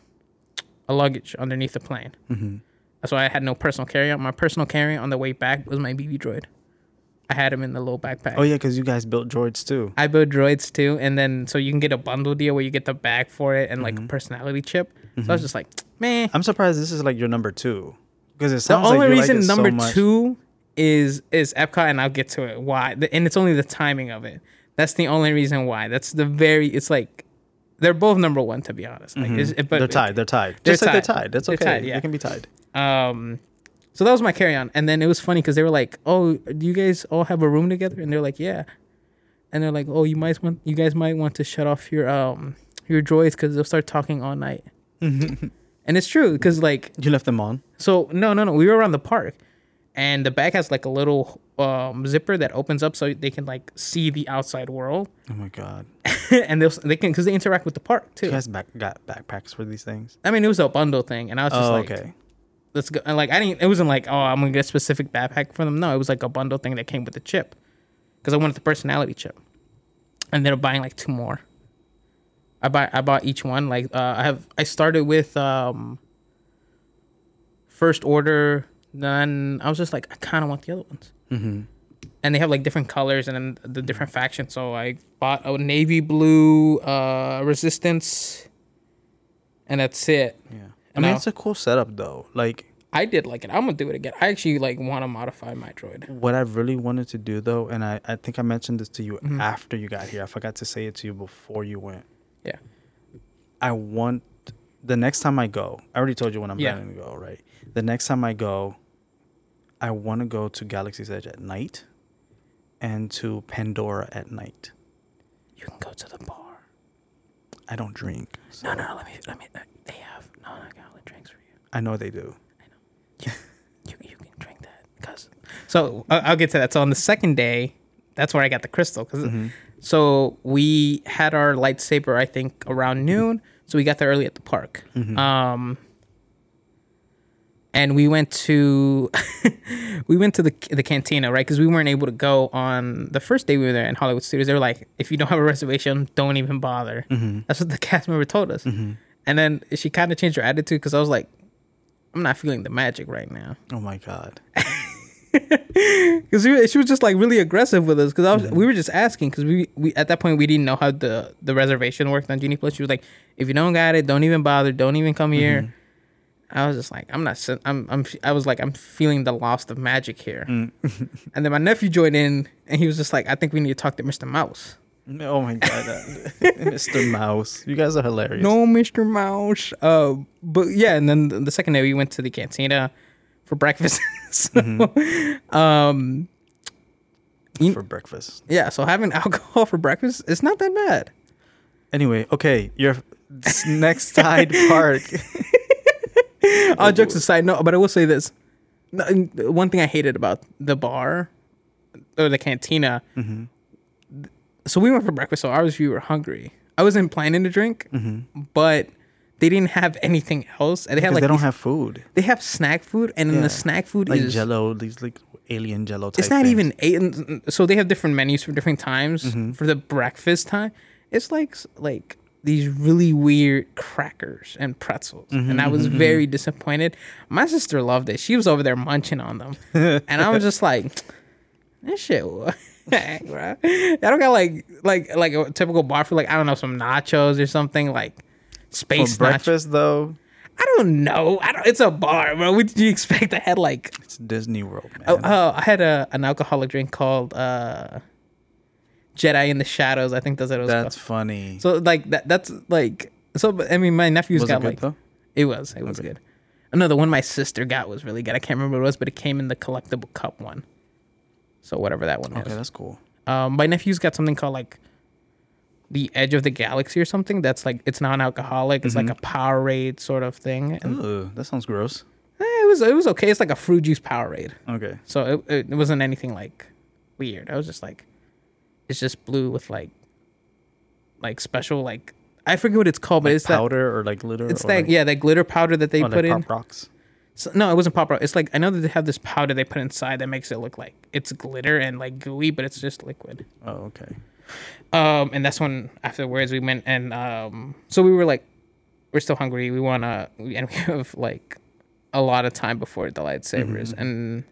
a luggage underneath the plane. hmm So I had no personal carry on. My personal carry on the way back was my BB droid. I had him in the little backpack. Oh yeah, because you guys built droids too. I built droids too, and then so you can get a bundle deal where you get the bag for it and like a personality chip. So I was just like, man. I'm surprised this is like your number two, because it The sounds only like you reason like it number so much. two is is Epcot, and I'll get to it. Why? And it's only the timing of it. That's the only reason why. That's the very. It's like they're both number one to be honest. Like, it's, it- but Mm-hmm. they're tied. They're tied. they're Just say they're tied. tied. That's okay. tied, yeah. They can be tied. Um, so that was my carry on, and then it was funny because they were like, "Oh, do you guys all have a room together?" And they're like, "Yeah," and they're like, "Oh, you might want you guys might want to shut off your um your droids because they'll start talking all night." and it's true because like You left them on. so no no no we were around the park, and the bag has like a little um zipper that opens up so they can like see the outside world, Oh my god. and they'll they can because they interact with the park too. You guys back, got backpacks for these things. I mean, it was a bundle thing, and I was just Oh, like, okay. let's go. And like, I didn't. It wasn't like, oh, I'm gonna get a specific backpack for them. No, it was like a bundle thing that came with the chip, because I wanted the personality chip, and they're buying like two more. I buy. I bought each one. Like, uh, I have. I started with um. First order. Then I was just like, I kind of want the other ones. Mm-hmm. And they have like different colors and then the different factions. So I bought a navy blue uh resistance, and that's it. Yeah. I And mean, it's a cool setup though. Like I did like it. I'm gonna do it again. I actually like want to modify my droid. what I really wanted to do though, and I, I think I mentioned this to you Mhm. after you got here. I forgot to say it to you before you went. Yeah. I want the next time I go. I already told you when I'm Yeah. planning to go. Right. The next time I go, I want to go to Galaxy's Edge at night, and to Pandora at night. You can go to the bar. I don't drink. No, no, let me, let me. Uh, they have non-alcoholic drinks for you. I know they do. I know. You, you can drink that. Cause so I'll get to that. So on the second day, that's where I got the crystal. because mm-hmm. So we had our lightsaber, I think, around noon. So we got there early at the park. Mm-hmm. Um, and we went to we went to the the cantina, right? Because we weren't able to go on the first day we were there in Hollywood Studios. They were like, if you don't have a reservation, don't even bother. Mm-hmm. That's what the cast member told us. Mm-hmm. And then she kind of changed her attitude because I was like, I'm not feeling the magic right now. Oh my god. Because she, she was just like really aggressive with us. Because I was, mm-hmm. we were just asking. Because we, we at that point we didn't know how the the reservation worked on Genie Plus. She was like, if you don't got it, don't even bother. Don't even come here. Mm-hmm. I was just like, I'm not. I'm. I'm. I was like, I'm feeling the loss of magic here. Mm. and then my nephew joined in, and he was just like, I think we need to talk to Mr. Mouse. Oh my god, uh, Mr. Mouse, you guys are hilarious. No, Mr. Mouse. Uh, but yeah, and then the- the second day we went to the cantina for breakfast. so, mm-hmm. um, for breakfast. yeah, so having alcohol for breakfast, it's not that bad. Anyway, okay, your next Tide Park. All jokes oh, aside, no, but I will say this: one thing I hated about the bar or the cantina. Mm-hmm. So we went for breakfast, so obviously we were hungry. I wasn't planning to drink, mm-hmm. but they didn't have anything else, and they had like they don't these- have food. they have snack food, and then Yeah. the snack food Like is Jello, these like alien Jello. Type it's not things. even So they have different menus for different times Mm-hmm. for the breakfast time. It's like like these really weird crackers and pretzels, Mm-hmm, and I was very disappointed. My sister loved it. She was over there munching on them, and I was just like, "This shit." what?" I don't got like like like a typical bar for like I don't know some nachos or something like space nachos. breakfast though. I don't know. I don't. It's a bar, bro. What did you expect? I had like It's Disney World, man. Oh, oh, I had a an alcoholic drink called uh, Jedi in the Shadows. I think that's what it was That's called. funny. So like that. That's like so. I mean, my nephew's was it got good like though? it was. It was Okay. good. No, the one my sister got was really good. I can't remember what it was, but it came in the collectible cup one. So whatever that one was. Okay, is. that's cool. Um, my nephew's got something called like the Edge of the Galaxy or something. That's like it's non-alcoholic. It's like a Powerade sort of thing. And Ooh, that sounds gross. eh, it was it was okay. It's like a fruit juice Powerade. Okay. So it, it, it wasn't anything like weird. I was just like, it's just blue with like, like special like I forget what it's called, but Like it's that powder or like glitter. it's that like, yeah that glitter powder that they or put like in. Pop rocks. So, no, it wasn't pop rock. It's like I know that they have this powder they put inside that makes it look like it's glitter and like gooey, but it's just liquid. Oh, okay. Um, and that's when afterwards we went and um, so we were like, we're still hungry. We wanna and we have like a lot of time before the lightsabers and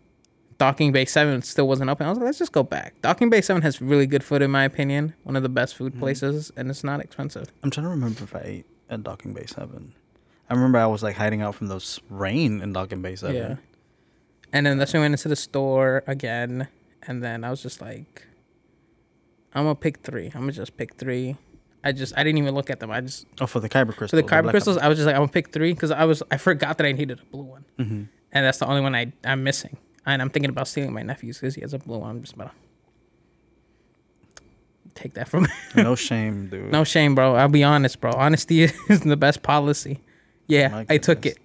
Docking Bay Seven still wasn't open. I was like, let's just go back. Docking Bay Seven has really good food in my opinion. One of the best food places, and it's not expensive. I'm trying to remember if I ate at Docking Bay Seven. I remember I was like hiding out from those rain in Docking Bay Seven. Yeah. And then that's when we went into the store again, and then I was just like, I'm gonna pick three. I'm gonna just pick three. I just I didn't even look at them. I just Oh, for the kyber crystal. for the kyber black crystals. I was just like, I'm gonna pick three because I was I forgot that I needed a blue one, Mhm. and that's the only one I I'm missing. And I'm thinking about stealing my nephew's because he has a blue one. I'm just about to take that from. Him. no shame, dude. no shame, bro. I'll be honest, bro. Honesty is the best policy. Yeah, I took it,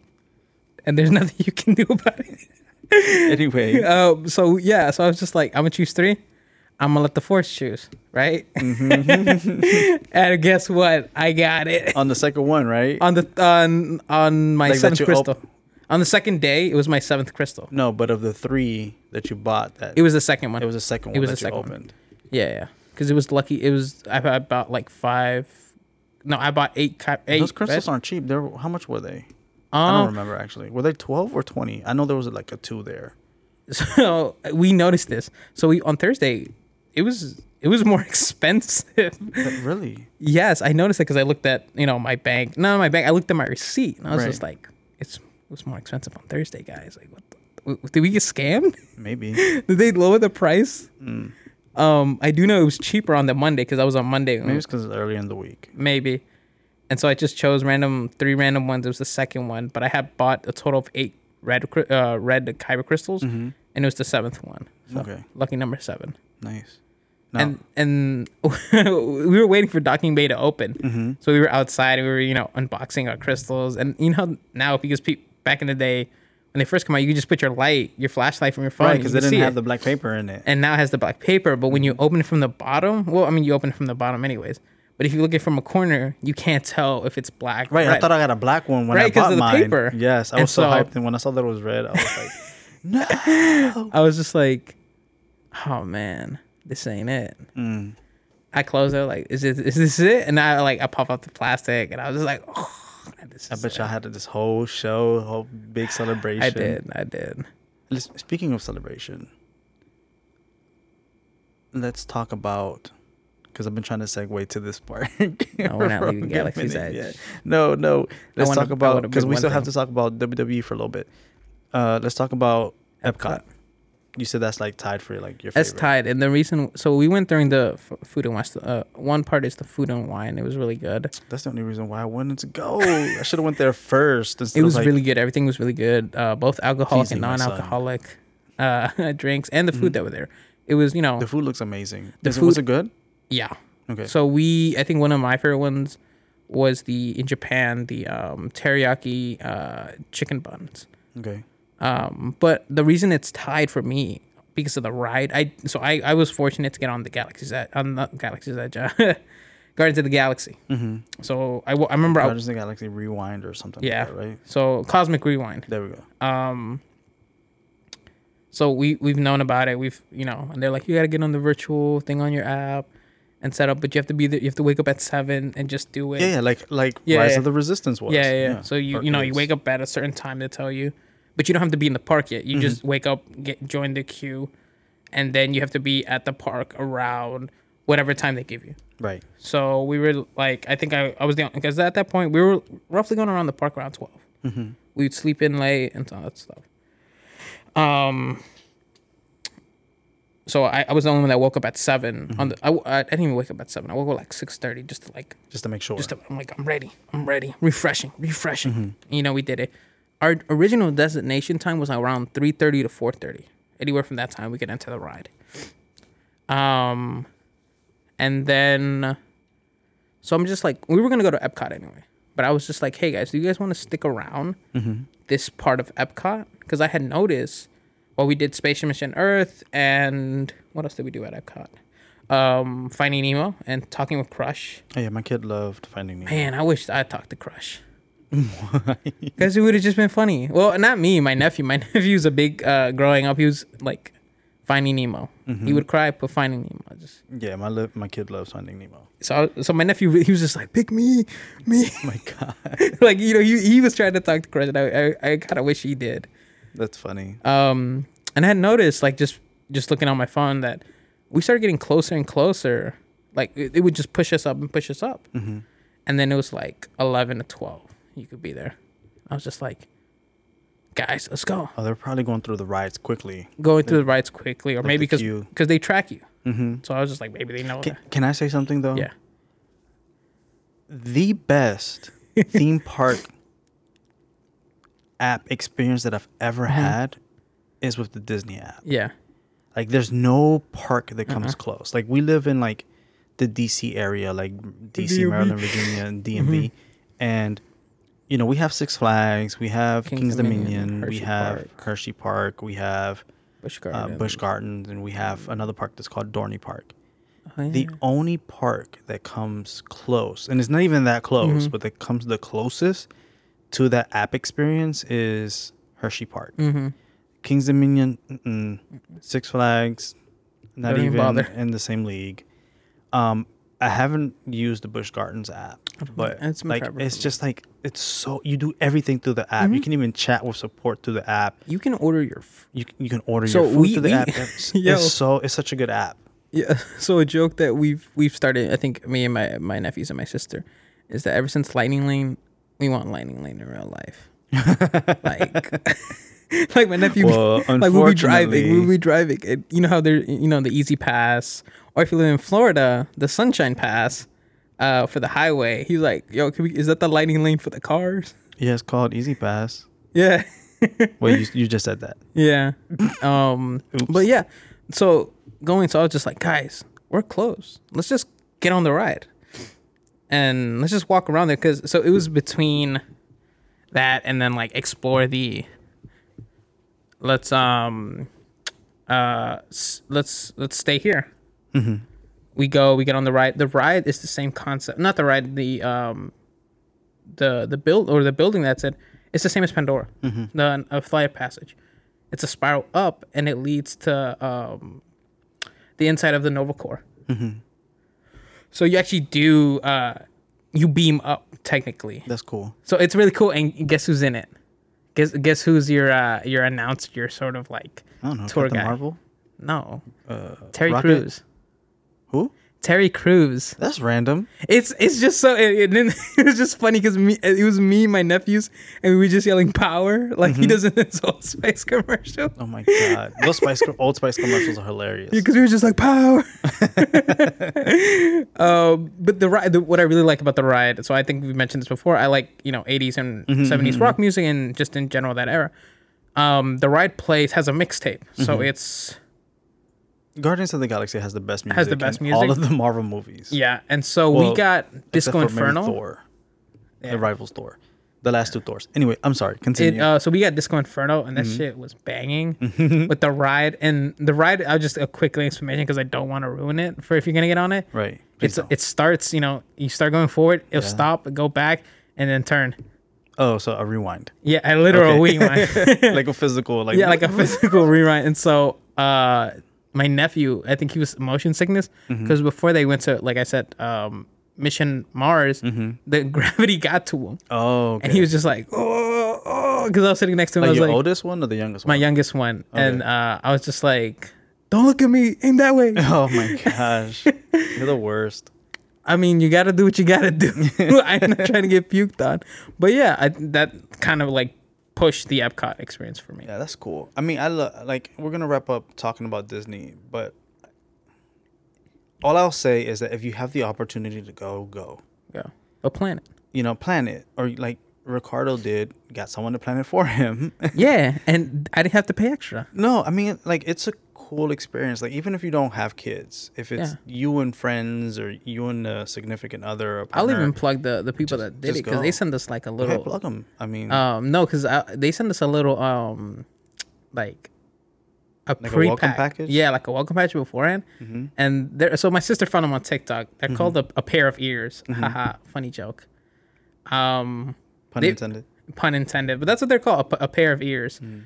and there's nothing you can do about it. Anyway, um, so yeah, so I was just like, I'm gonna choose three. I'm gonna let the force choose, right? Mm-hmm. and guess what? I got it on the second one, right? on the on on my Like seventh crystal. op- on the second day, it was my seventh crystal. no, but of the three that you bought, that It was the second one. it was the second one it was that the second one. yeah, yeah, because it was lucky. It was I, bought like five. No, I bought eight. eight Those crystals right? aren't cheap. They're how much were they? I don't Um, remember actually. Were they twelve or twenty? I know there was like a two there. so we noticed this. So we on Thursday, it was it was more expensive. But really? Yes, I noticed it because I looked at you know my bank. No, my bank. I looked at my receipt and I was Right. just like, it's it was more expensive on Thursday, guys. Like, what? The, did we get scammed? Maybe. did they lower the price? Mm. Um, I do know it was cheaper on the Monday because I was on Monday. Maybe it's because it's earlier in the week. maybe. And so I just chose random three random ones. It was the second one, but I had bought a total of eight red uh, red kyber crystals, Mm-hmm. and it was the seventh one. So Okay. lucky number seven. Nice. Now, And and we were waiting for docking bay to open, Mhm. so we were outside. And we were you know unboxing our crystals, and you know now because pe- back in the day when they first come out, you could just put your light, your flashlight from your phone, right, because they didn't have it. the black paper in it. and now it has the black paper. But when you open it from the bottom, well, I mean, you open it from the bottom anyways. But if you look at it from a corner, you can't tell if it's black. or Right, I thought I got a black one when I bought of the mine. paper. Yes, I And was so, so- hyped, and when I saw that it was red, I was like, "No!" I was just like, oh man, this ain't it. Mm. I close it like, is it is this it? And I like I pop out the plastic, and I was just like, oh, this I bet it. y'all had this whole show, whole big celebration. I did, I did. Speaking of celebration, let's talk about because I've been trying to segue to this part. No, we're not leaving Galaxy's Edge. No, no. Let's wanna- talk about because we still have to talk about WWE for a little bit. Uh, let's talk about Epcot. You said that's like tied for like your That's favorite. tied, and the reason so we went during the f- food and wine. Uh, one part is the food and wine. It was really good. That's the only reason why I wanted to go. I should have went there first. It was like, really good. Everything was really good. Uh, both alcoholic and non-alcoholic uh, drinks, and the food that were there. It was you know Mm-hmm. the food looks amazing. The Is it, was it good? yeah. Okay. So we, I think one of my favorite ones was the in Japan the um, teriyaki uh, chicken buns. okay. Um, but the reason it's tied for me because of the ride, I so I, I was fortunate to get on the Galaxy's Edge, on the Galaxy's Edge, uh, Guardians of the Galaxy. Mm-hmm. So I, I remember, I, Guardians of the Galaxy Rewind or something. Yeah. Like that, right. so Cosmic Rewind. There we go. Um, so we we've known about it. We've you know, and they're like, you got to get on the virtual thing on your app and set up, but you have to be there. You have to wake up at seven and just do it. Yeah, like like Yeah, Rise yeah. of the Resistance was. Yeah, yeah. yeah. So you or you know you wake up at a certain time to tell you, but you don't have to be in the park yet. You Mm-hmm. just wake up, get join the queue, and then you have to be at the park around whatever time they give you. Right. So we were like, I think I, I was the because at that point we were roughly going around the park around 12 Mm-hmm. We'd sleep in late and all that stuff. Um. So I, I was the only one that woke up at 7 Mm-hmm. On the I, I didn't even wake up at seven. I woke up like six thirty just to like Just to make sure. just to, I'm like I'm ready. I'm ready. Refreshing. Refreshing. Mm-hmm. You know we did it. Our original destination time was around three thirty to four thirty. Anywhere from that time we could enter the ride. Um, and then, so I'm just like we were gonna go to Epcot anyway, but I was just like, hey guys, do you guys want to stick around mm-hmm. this part of Epcot? Because I had noticed, well, we did Space Mission Earth, and what else did we do at Epcot? Um, Finding Nemo and talking with Crush. Oh, yeah, my kid loved Finding Nemo. Man, I wish I talked to Crush. Because it would have just been funny. Well, not me, my nephew. My nephew's a big, uh, growing up, he was like Finding Nemo. He would cry, but Finding Nemo. Just Yeah, my li- my kid loves Finding Nemo. so, I- so my nephew, he was just like, pick me, me. Oh my god, like, you know, he, he was trying to talk to Crush, and I, I, I kind of wish he did. that's funny. Um, and I had noticed, like, just just looking on my phone, that we started getting closer and closer. Like, it, it would just push us up and push us up. Mm-hmm. And then it was like 11 to 12. You could be there. I was just like, guys, let's go. Oh, they're probably going through the rides quickly. Going through the rides quickly, or Like maybe because because they track you. Mm-hmm. So I was just like, maybe they know. Can, can I say something though? Yeah. The best theme park app experience that I've ever Mm-hmm. had is with the Disney app. Yeah. Like, there's no park that comes Uh-uh. close. Like, we live in like the DC area, like DC, DMV. Maryland, Virginia, and DMV, Mm-hmm. and you know we have Six Flags, we have King's King's, Dominion, Dominion, we have Park. Hershey Park, we have Busch uh, Gardens. Gardens, and we have another park that's called Dorney Park. Oh, yeah. The only park that comes close, and it's not even that close, Mhm. but that comes the closest to that app experience is Hershey Park. Mhm. King's Dominion, mm-mm. Six Flags, not Don't even even bother. in the same league. Um, I haven't used the Busch Gardens app, but It's like it's just like it's so you do everything through the app. You mm-hmm. can even chat with support through the app. You can order your. F- You you can order So your food we- through the we- app. It's, it's so it's such a good app. yeah. So a joke that we've we've started. I think me and my my nephews and my sister is that ever since Lightning Lane, we want Lightning Lane in real life. like. like my nephew, Well, like we'll be driving, we'll be driving. And you know how they're, you know, the E-ZPass, or if you live in Florida, the Sunshine Pass, uh, for the highway. He's like, "Yo, can we, is that the lightning lane for the cars?" Yeah, it's called E-ZPass. Yeah, well, you you just said that. Yeah. Um but yeah. So going so I was just like, guys, we're close. Let's just get on the ride. And let's just walk around there cuz so it was between that and then like explore the let's um uh s- let's let's stay here. We go, we get on the ride. The ride is the same concept. Not the ride, the um the the build or the building that's it. It's the same as Pandora. The a flight of passage. It's a spiral up, and it leads to um, the inside of the Nova Corps. So you actually do uh, you beam up technically. That's cool. So it's really cool. And guess who's in it? Guess guess who's your uh, your announced your sort of like I don't know. Tour Captain guy. Marvel. no Uh, Terry Rocket? Crews. Who? Terry Crews. That's random. It's it's just so it, it, it was just funny because me it was me my nephews and we were just yelling power like he mm-hmm. does in his old Spice commercial Oh my god, those Spice Old Spice commercials are hilarious. because we were just like power. um, but the ride, what I really like about the ride, so I think we mentioned this before. I like you know 80s and mm-hmm, mm-hmm, 70s rock music and just in general that era. Um, the ride plays has a mixtape, so it's Guardians of the Galaxy has the best music. Has the best in All of the Marvel movies. yeah, and so Well, we got Disco Inferno. Thor, Yeah. the Rivals Thor, the last two Thors. Anyway, I'm sorry. It, Continue. uh, so we got Disco Inferno, and that Mm-hmm. shit was banging with the ride. And the ride, I'll just a quick explanation because I don't want to ruin it for if you're gonna get on it. right. Please It's don't. it starts, you know, you start going forward, it'll Yeah. stop, go back, and then turn. oh, so a rewind, Yeah, a literal Okay. rewind. like a physical, like yeah, like a physical rewind. And so, uh, my nephew, I think he was motion sickness Mm-hmm. because before they went to, like I said, um, mission Mars, the gravity got to him, Oh, okay. and he was just like, oh, oh, because I was sitting next to him. I like was your like, oldest one or the youngest one? my youngest one, and uh, I was just like, "Don't look at me, aim that way." Oh my gosh, you're the worst. I mean, you got to do what you got to do. I'm not trying to get puked on, but yeah, I, that kind of like pushed the Epcot experience for me. Yeah, that's cool. I mean, I lo- like we're gonna wrap up talking about Disney, but all I'll say is that if you have the opportunity to go, go. Yeah, but plan it. You know, plan it, or like Ricardo did, got someone to plan it for him. Yeah, and I didn't have to pay extra. no, I mean, like it's a cool experience. Like even if you don't have kids, if it's Yeah. you and friends or you and a significant other, or I'll even plug the the people Just- that did it because they send us like a okay, little. plug them. I mean, um, no, because they send us a little um, like a Like pre package? Yeah, like a welcome package beforehand. Mm-hmm. And there, so my sister found them on TikTok. They're called a, a pair of ears. Haha, funny joke. Um, pun they- intended. pun intended, but that's what they're called—a pair of ears. Mm.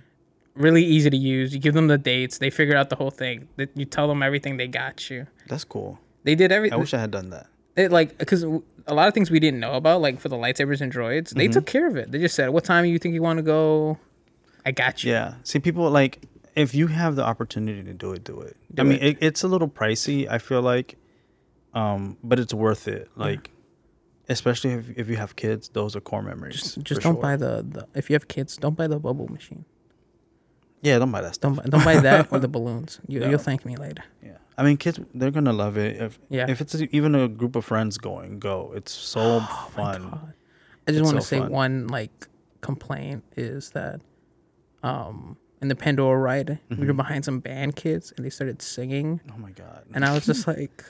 Really easy to use. You give them the dates, they figure out the whole thing. You tell them everything, they got you. That's cool. They did everything. I wish I had done that. It like because a lot of things we didn't know about, like for the lightsabers and droids, they Mm-hmm. took care of it. They just said, "What time do you think you want to go? I got you." Yeah. See, people like if you have the opportunity to do it, do it. I Do mean, it. it, it's a little pricey. I feel like, um, but it's worth it. Like, especially if if you have kids, those are core memories. Just, just don't sure. buy the, the if you have kids, don't buy the bubble machine. Yeah, don't buy that stuff. Don't buy, don't buy that or the balloons. You, Yeah. You'll thank me later. Yeah. I mean, kids, they're gonna love it. If Yeah. if it's even a group of friends going, go. It's so fun. God. I just want to so say fun. one like complaint is that um in the Pandora ride we Mm-hmm. were behind some band kids and they started singing Oh my god. and I was just like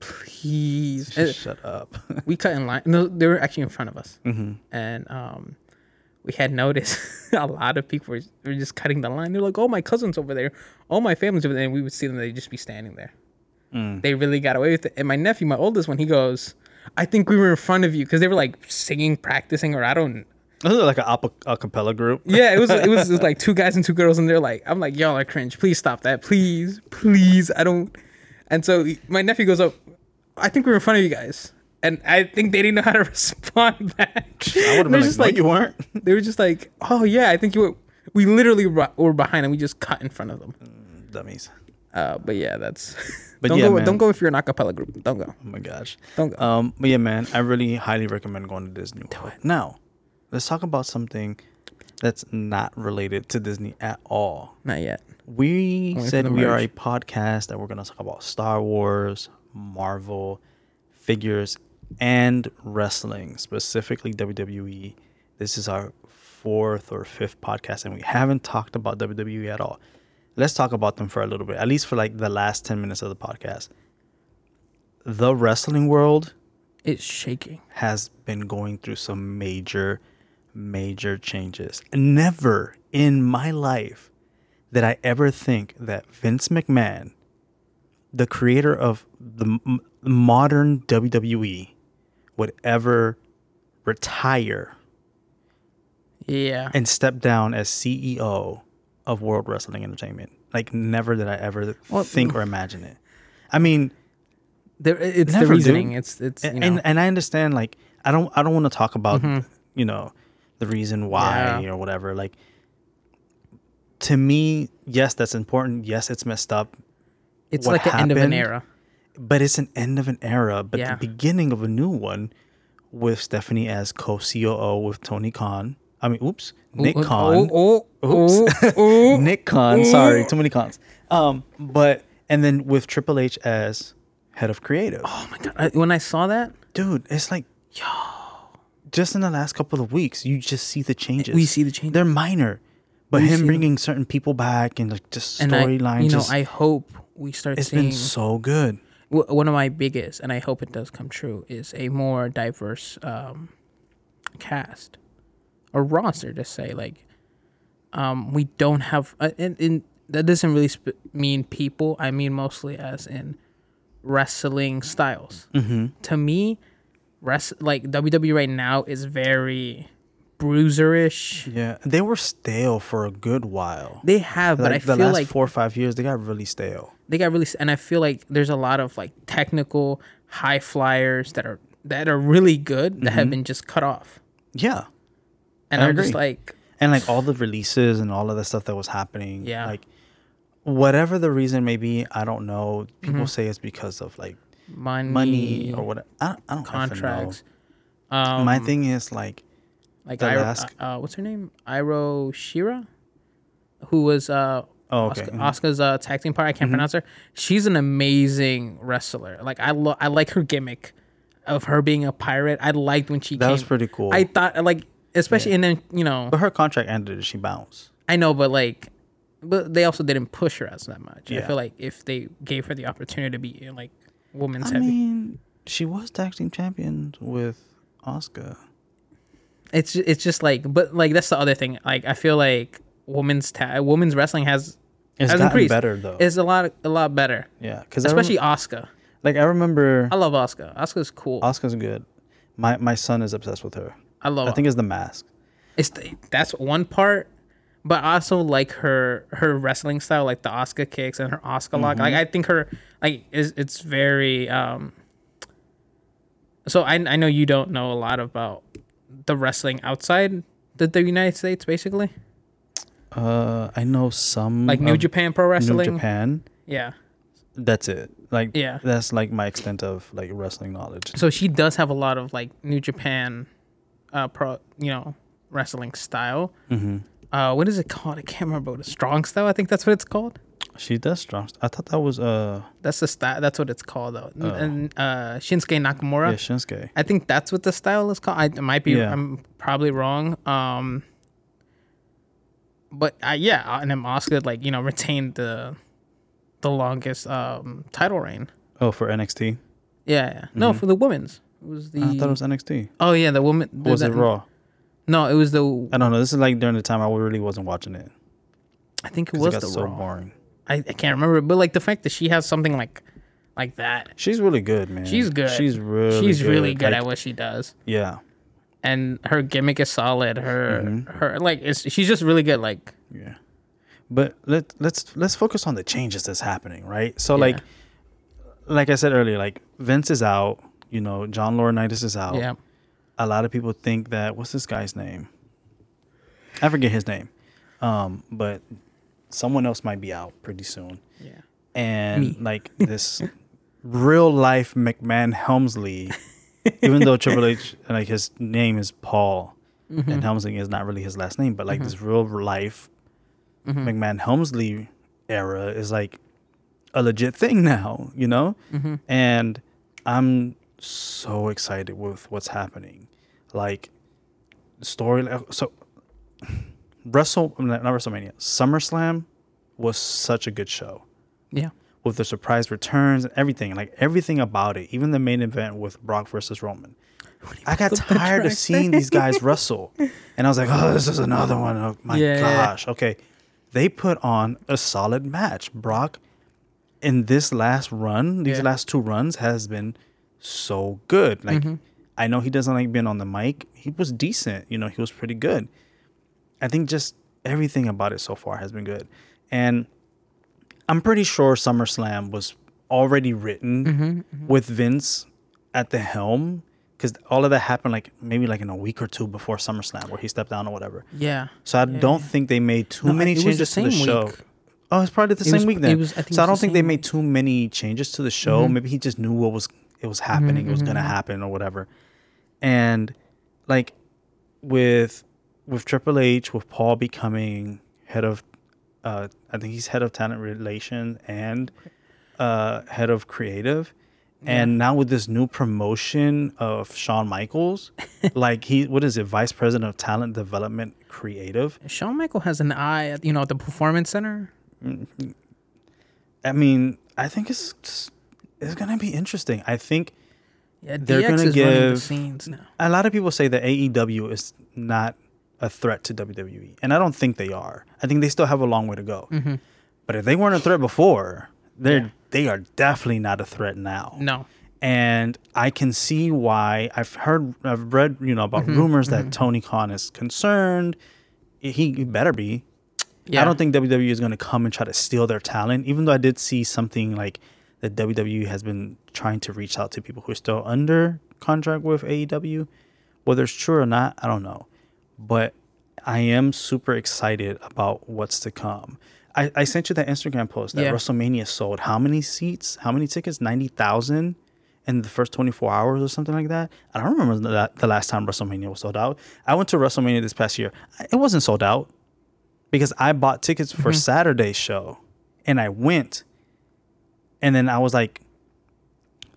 please And shut up. we cut in line no they were actually in front of us hmm and um we had noticed a lot of people were, were just cutting the line they're like oh my cousin's over there oh my family's over there and we would see them they'd just be standing there Mm. they really got away with it and my nephew my oldest one he goes I think we were in front of you because they were like singing, practicing, or I don't This is like a, a, a cappella group. yeah, it was it was, it was like two guys and two girls, and they're like, I'm like, y'all are cringe. Please stop that, please, please. I don't. And so my nephew goes up. I think we were in front of you guys, and I think they didn't know how to respond back. I would have been like, just no, like you weren't. they were just like, oh yeah, I think you were. We literally were behind, and we just cut in front of them. Dummies. Uh, but yeah, that's. But don't yeah, go. man. Don't go if you're an acapella group. Don't go. Oh my gosh. Don't go. Um, but yeah, man, I really highly recommend going to Disney. World. Now, let's talk about something that's not related to Disney at all. Not yet. We Only said we are a podcast that we're going to talk about Star Wars, Marvel, figures, and wrestling, specifically WWE. this is our fourth or fifth podcast, and we haven't talked about WWE at all. Let's talk about them for a little bit, at least for like the last 10 minutes of the podcast. The wrestling world is shaking. has been going through some major, major changes. Never in my life did I ever think that Vince McMahon, the creator of the m- modern WWE, would ever retire Yeah. and step down as CEO of World Wrestling Entertainment. Like, never did I ever Well, think or imagine it. I mean, There, it's the reasoning. It's it's you and, know. and and I understand like I don't I don't want to talk about Mhm. you know the reason why Yeah. or whatever like to me yes that's important yes it's messed up it's what like the end of an era. But it's an end of an era but Yeah. the beginning of a new one with Stephanie as co-COO with Tony Khan I mean oops Nick Ooh, Khan Oh, oh, Oops. Nick Khan sorry too many cons um but and then with Triple H as head of creative Oh my god! I, when I saw that, dude, it's like, yo, just in the last couple of weeks, you just see the changes. we see the change. They're minor, but We him them. bringing certain people back and like just storyline, you know, just I hope we start it's seeing been so good. W- one of my biggest, and I hope it does come true, is a more diverse um, cast or roster. To say like, um, we don't have, uh, and, and that doesn't really sp- mean people. I mean mostly as in wrestling styles. Mm-hmm. To me, rest like WWE right now is very bruiserish. Yeah, they were stale for a good while. They have, but I the feel last like four or five years, they got really stale. they got really and i feel like there's a lot of like technical high flyers that are that are really good that have been just cut off Yeah, and Mm-hmm. I i'm just like and like all the releases and all of the stuff that was happening. Yeah. like whatever the reason may be, I don't know. People Mm-hmm. say it's because of like money, money or what. I, I don't contracts um My thing is like like Iro, uh, what's her name iro shira who was uh Oh, okay. Asuka, mhm. Asuka's uh, tag team partner. I can't pronounce her. She's an amazing wrestler. Like I, lo- I like her gimmick of her being a pirate. I liked when she that came. was pretty cool. I thought like, especially and then you know, But her contract ended and she bounced. I know, but like, but they also didn't push her as that much. I feel like if they gave her the opportunity to be like women's I heavy, mean, she was tag team champion with Asuka. It's it's just like, but like that's the other thing. Like I feel like women's ta- women's wrestling has It's has increased. better though. Is a lot a lot better, yeah, because especially Asuka. like I remember I love Asuka. Asuka's cool. Asuka's good. My my son is obsessed with her. I love. I think it's the mask. it's the, that's one part, but I also like her her wrestling style, like the Asuka kicks and her Asuka lock. Mm-hmm. Like I think her like is it's very. um So I I know you don't know a lot about the wrestling outside the, the United States, basically, Uh, I know some like New Japan Pro Wrestling. New Japan. Yeah. That's it. Like Yeah. that's like my extent of like wrestling knowledge. So she does have a lot of like New Japan, uh, pro you know wrestling style. hmm Uh, what is it called? I can't remember. Strong style. I think that's what it's called. She does strong. I thought that was uh That's the style. That's what it's called though. Oh. And uh, Shinsuke Nakamura. yeah Shinsuke. I think that's what the style is called. I might be. Yeah. I'm probably wrong. Um. But uh, yeah, and then Asuka like you know retained the, the longest um title reign. Oh, for NXT. Yeah. yeah. No, for the women's. It was the. Mm-hmm. I thought it was NXT. oh yeah, the woman. Or was the, it Raw? No, it was the. I don't know. This is like during the time I really wasn't watching it. I think it was it got the so Raw. boring. I, I can't remember, but like the fact that she has something like, like that. She's really good, man. She's good. She's really. She's really good Like, at what she does. Yeah, and her gimmick is solid. Her Mm-hmm. her like it's she's just really good. Like yeah. But let let's let's focus on the changes that's happening, right? So Yeah. like, like I said earlier, like Vince is out. You know, John Laurinaitis is out. yeah, A lot of people think that what's this guy's name? I forget his name, um, but someone else might be out pretty soon. yeah. and Me. like this real life McMahon Helmsley, even though Triple H like his name is Paul Mm-hmm. and Helmsley is not really his last name, but like this real life Mm-hmm. McMahon Helmsley era is like a legit thing now, you know? Mm-hmm. And I'm so excited with what's happening. Like story. So, Wrestle not WrestleMania, SummerSlam was such a good show Yeah. with the surprise returns and everything, like everything about it, even the main event with Brock versus Roman. I got tired of seeing these guys wrestle, and I was like, "Oh, this is another one. Oh my Yeah, yeah. gosh!" Okay, they put on a solid match. Brock, in this last run, these Yeah. last two runs, has been so good. Like, Mm-hmm. I know he doesn't like being on the mic. He was decent. You know, he was pretty good. I think just everything about it so far has been good, and I'm pretty sure SummerSlam was already written Mm-hmm, with Vince at the helm because all of that happened like maybe like in a week or two before SummerSlam where he stepped down or whatever. Yeah. So I don't think they made too No, many was the changes to the same show. Oh, it's probably the It same was- week then. was- I so I don't the think they made. Mm-hmm. too many changes to the show. Maybe he just knew what was it was happening. It was gonna happen or whatever. And like with with Triple H, with Paul becoming head of, uh, I think he's head of talent relations and uh, head of creative. And now with this new promotion of Shawn Michaels, like he, what is it, vice president of talent development creative? Shawn Michael has an eye at you know at the performance center. I mean, I think it's it's gonna be interesting. I think Yeah, They're DX gonna is running the give- scenes now. a lot of people say that AEW is not a threat to WWE, and I don't think they are. I think they still have a long way to go. Mm-hmm. But if they weren't a threat before, they're they are definitely not a threat now. No. and I can see why. I've heard, I've read, you know, Mm-hmm, about rumors that Tony Khan is concerned. He he better be. Yeah. I don't think WWE is going to come and try to steal their talent. Even though I did see something like that WWE has been trying to reach out to people who are still under contract with AEW. Whether it's true or not, I don't know. But I am super excited about what's to come. I, I sent you that Instagram post that Yeah. WrestleMania sold how many seats, how many tickets? 90,000 in the first 24 hours or something like that. I don't remember that the last time WrestleMania was sold out. I went to WrestleMania this past year. It wasn't sold out because I bought tickets for mm-hmm. Saturday's show and I went. And then I was like,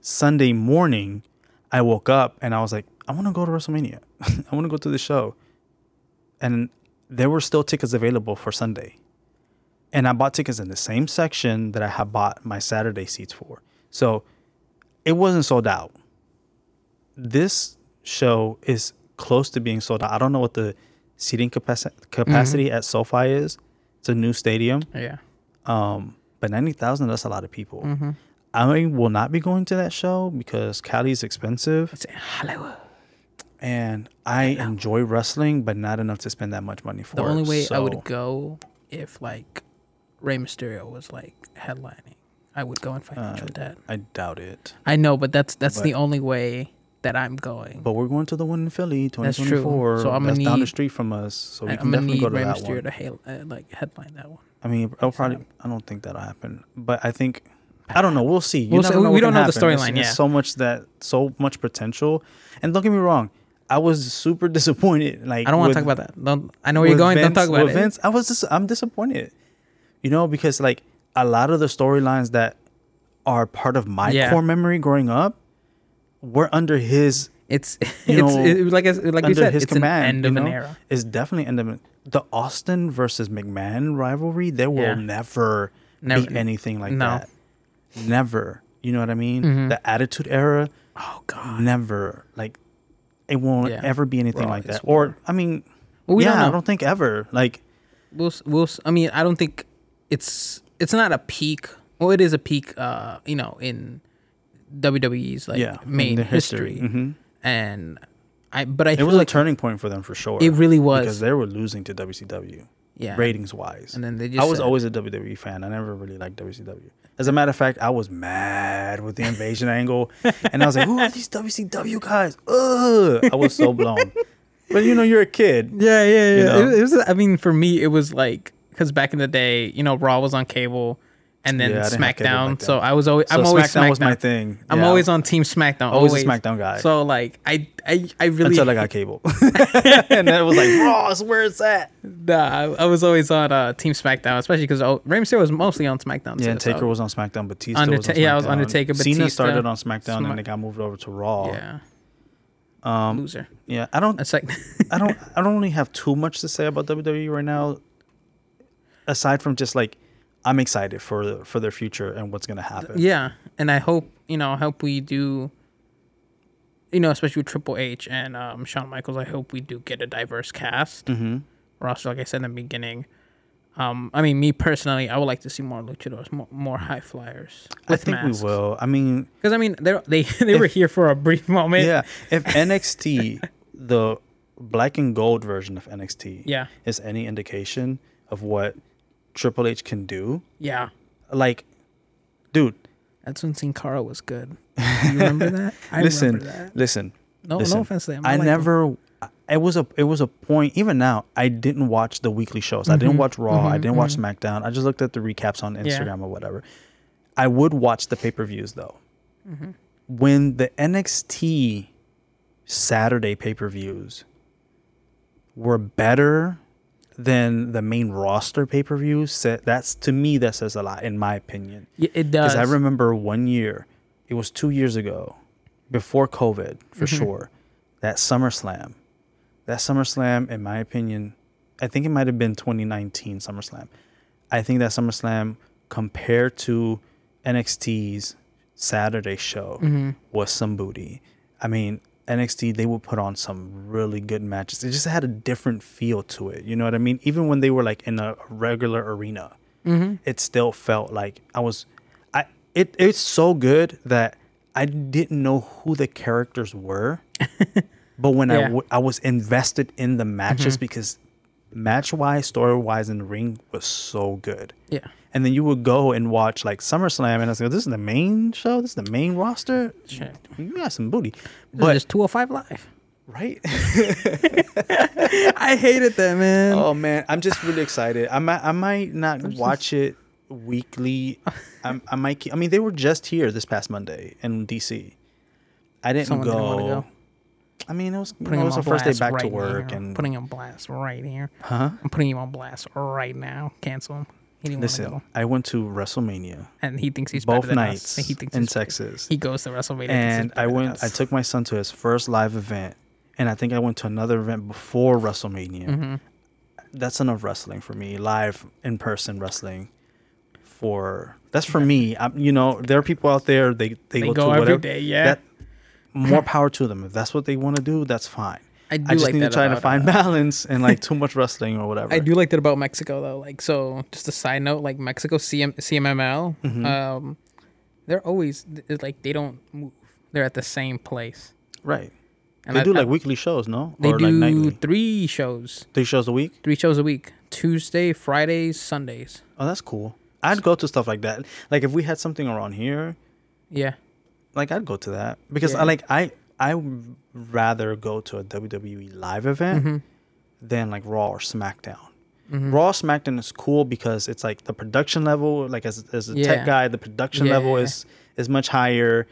Sunday morning, I woke up and I was like, I want to go to WrestleMania. I want to go to the show. And there were still tickets available for Sunday. And I bought tickets in the same section that I had bought my Saturday seats for. So it wasn't sold out. This show is close to being sold out. I don't know what the seating capacity capacity at SoFi is. It's a new stadium. Yeah. Um, but ninety thousand, that's a lot of people. Mm-hmm. I will not be going to that show because Cali's expensive It's in Hollywood. And I enjoy wrestling, but not enough to spend that much money for The only way I would go if like Rey Mysterio was like headlining. I would go in financial debt. I doubt it. I know, but that's that's the only way that I'm going. But we're going to the one in Philly, That's true. 2024. So I'm gonna down the need- street from us, so we can I'm gonna definitely need go to Rey that Mysterio one. to hail, uh, like headline that one. I mean, I'll probably. I don't think that'll happen, but I think. I don't know. We'll see. You We'll see. know We don't know the happen. It's- storyline, yeah. so much that so much potential, and don't get me wrong. I was super disappointed. Like I don't want to talk about that. Don't, I know where you're going. don't talk about it. Vince, I was just I'm disappointed. You know, because like a lot of the storylines that are part of my Yeah. core memory growing up were under his It's You it's know, it, like like you said, his it's command. an end you of an era. It's definitely end of an the Austin versus McMahon rivalry. There will Yeah. never, Never- be anything like no. that. Never. You know what I mean? Mhm. The Attitude Era. Oh God. Never. Like it won't Yeah. ever be anything Raw like is that. Or. I mean, Well, we yeah, don't. I don't think ever. Like we'll s- we'll s- I mean, I don't think it's it's not a peak. Well, it is a peak. Uh, you know, in WWE's like yeah, main the history, hmm and I. But I It feel was like a turning point for them for sure. it really was. because they were losing to WCW yeah. ratings wise. And then they just. I was said- always a WWE fan. I never really liked WCW. As a matter of fact, I was mad with the invasion angle, and I was like, "Who are these WCW guys?" Ugh! I was so blown. But you know, you're a kid. Yeah, yeah, yeah. You know? It, it was. I mean, for me, it was like because back in the day, you know, Raw was on cable, and then Yeah, I didn't have cable SmackDown. so I was always. So I'm always SmackDown was my SmackDown. thing. I'm always on Team SmackDown. Always Always, a SmackDown guy. So like, I, I, I really. until I got cable, and then it was like, "Ross, where it's at?" Nah, I, I was always on uh, Team SmackDown, especially because oh, Rey Mysterio was mostly on SmackDown. Yeah, too, and Taker so- was on SmackDown, Batista was on SmackDown. yeah, it was Undertaker, Cena started on SmackDown, Sma- and they got moved over to Raw. Yeah. Um, Loser. yeah, I don't, It's like I don't, I don't really have too much to say about WWE right now, aside from just like I'm excited for for their future and what's gonna happen. yeah, and I hope you know, I hope we do. You know, especially with Triple H and um, Shawn Michaels, I hope we do get a diverse cast Mm-hmm. roster. Like I said in the beginning, um, I mean, me personally, I would like to see more luchadors, more, more high flyers. I think we will. I mean, because I mean, they they they were here for a brief moment. yeah. If NXT, the black and gold version of NXT, yeah, is any indication of what Triple H can do, yeah. like, dude, That's when Sin Cara was good. You remember that? I listen, remember that. listen. No, listen. no offense to them. I like them. never. It was a it was a point. Even now, I didn't watch the weekly shows. I didn't Mhm, watch Raw. I mhm, didn't watch mhm. SmackDown. I just looked at the recaps on Yeah. Instagram or whatever. I would watch the pay per views though. Mm-hmm. When the NXT Saturday pay per views were better than the main roster pay per views, that's to me that says a lot in my opinion. Yeah, it does. Because I remember one year, it was two years ago, before COVID for Mhm. sure, that SummerSlam. That SummerSlam, in my opinion, I think it might have been 2019 SummerSlam. I think that SummerSlam compared to NXT's Saturday show hmm was some booty. I mean, NXT they would put on some really good matches. It just had a different feel to it. You know what I mean? Even when they were like in a regular arena hmm it still felt like I was I it it's so good that I didn't know who the characters were. but when I Yeah. w- I was invested in the matches because match wise, story wise and ring was so good. Yeah. And then you would go and watch like SummerSlam and I was like, this is the main show, this is the main roster. Shit. You got some booty. But But just 205 live. right? I hated that, man. Oh man, I'm just really excited. I might I might not watch it weekly. I'm, I might. keep- I mean, they were just here this past Monday in DC. I didn't Someone go. didn't go. I mean, it was Putting it was the first day back right to work, here. and putting him on blast right here. huh? I'm putting him on blast right now. Cancel him. He didn't Listen, I went to WrestleMania and he thinks he's both than nights. He thinks in Texas, He goes to WrestleMania. and I went. I took my son to his first live event, and I think I went to another event before WrestleMania. hmm that's enough wrestling for me. Live in person wrestling for that's for me. I'm, you know, there are people out there they they, They go, go to every whatever. day. Yeah, That more power to them. If that's what they want to do, that's fine. I do I just like need to that try to find uh, balance and like too much wrestling or whatever. I do like that about Mexico though. Like so, just a side note, like Mexico CM, CMLL, Mhm. um, they're always it's like they don't move. They're at the same place. right. And they I- do I- like weekly shows, no? They or do like nightly. three shows, Three shows a week. three shows a week: Tuesday, Fridays, Sundays. Oh, that's cool. I'd go to stuff like that. Like if we had something around here, Yeah, like I'd go to that because Yeah. I like I I would rather go to a WWE live event hmm than like Raw or SmackDown. hmm Raw SmackDown is cool because it's like the production level, like as as a Yeah. tech guy, the production level Yeah. is is much higher.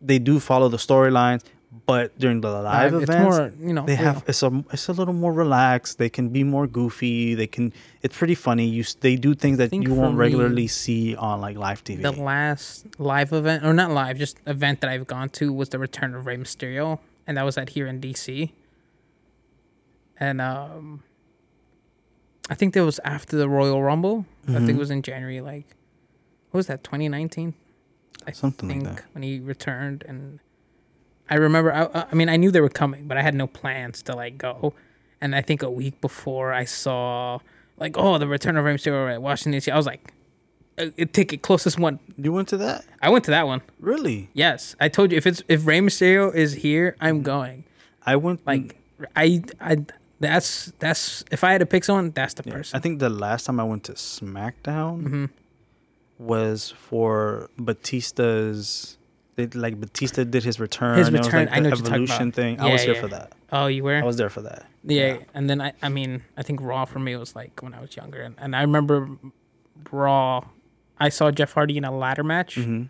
They do follow the storylines, but during the live it's events, more you know they have it's a it's a little more relaxed. They can be more goofy. They can it's pretty funny. You they do things that you won't me, regularly see on like live TV. the last live event or not live, just event that I've gone to was the return of Rey Mysterio, and that was at here in DC. And um, I think that was after the Royal Rumble. I think it was in January. Like, what was that? 2019. I Something like think that. when he returned, and I remember. I, I mean, I knew they were coming, but I had no plans to like go. And I think a week before, I saw like, oh, the return of Rey Mysterio at Washington D.C. I was like, uh, uh, a, a ticket closest one. You went to that? I went to that one. Really? Yes, I told you if it's if Rey Mysterio is here, I'm mm. going. I went Like, I I that's that's if I had to pick someone, that's the Yeah, person. I think the last time I went to SmackDown hmm was for Batista's. They, like Batista did his return. His return, like, I know the what you're talking evolution about. thing. I Yeah, was here for that. Oh, you were. I was there for that. Yeah, and then I, I mean, I think Raw for me was like when I was younger, and, and I remember Raw. I saw Jeff Hardy in a ladder match. hmm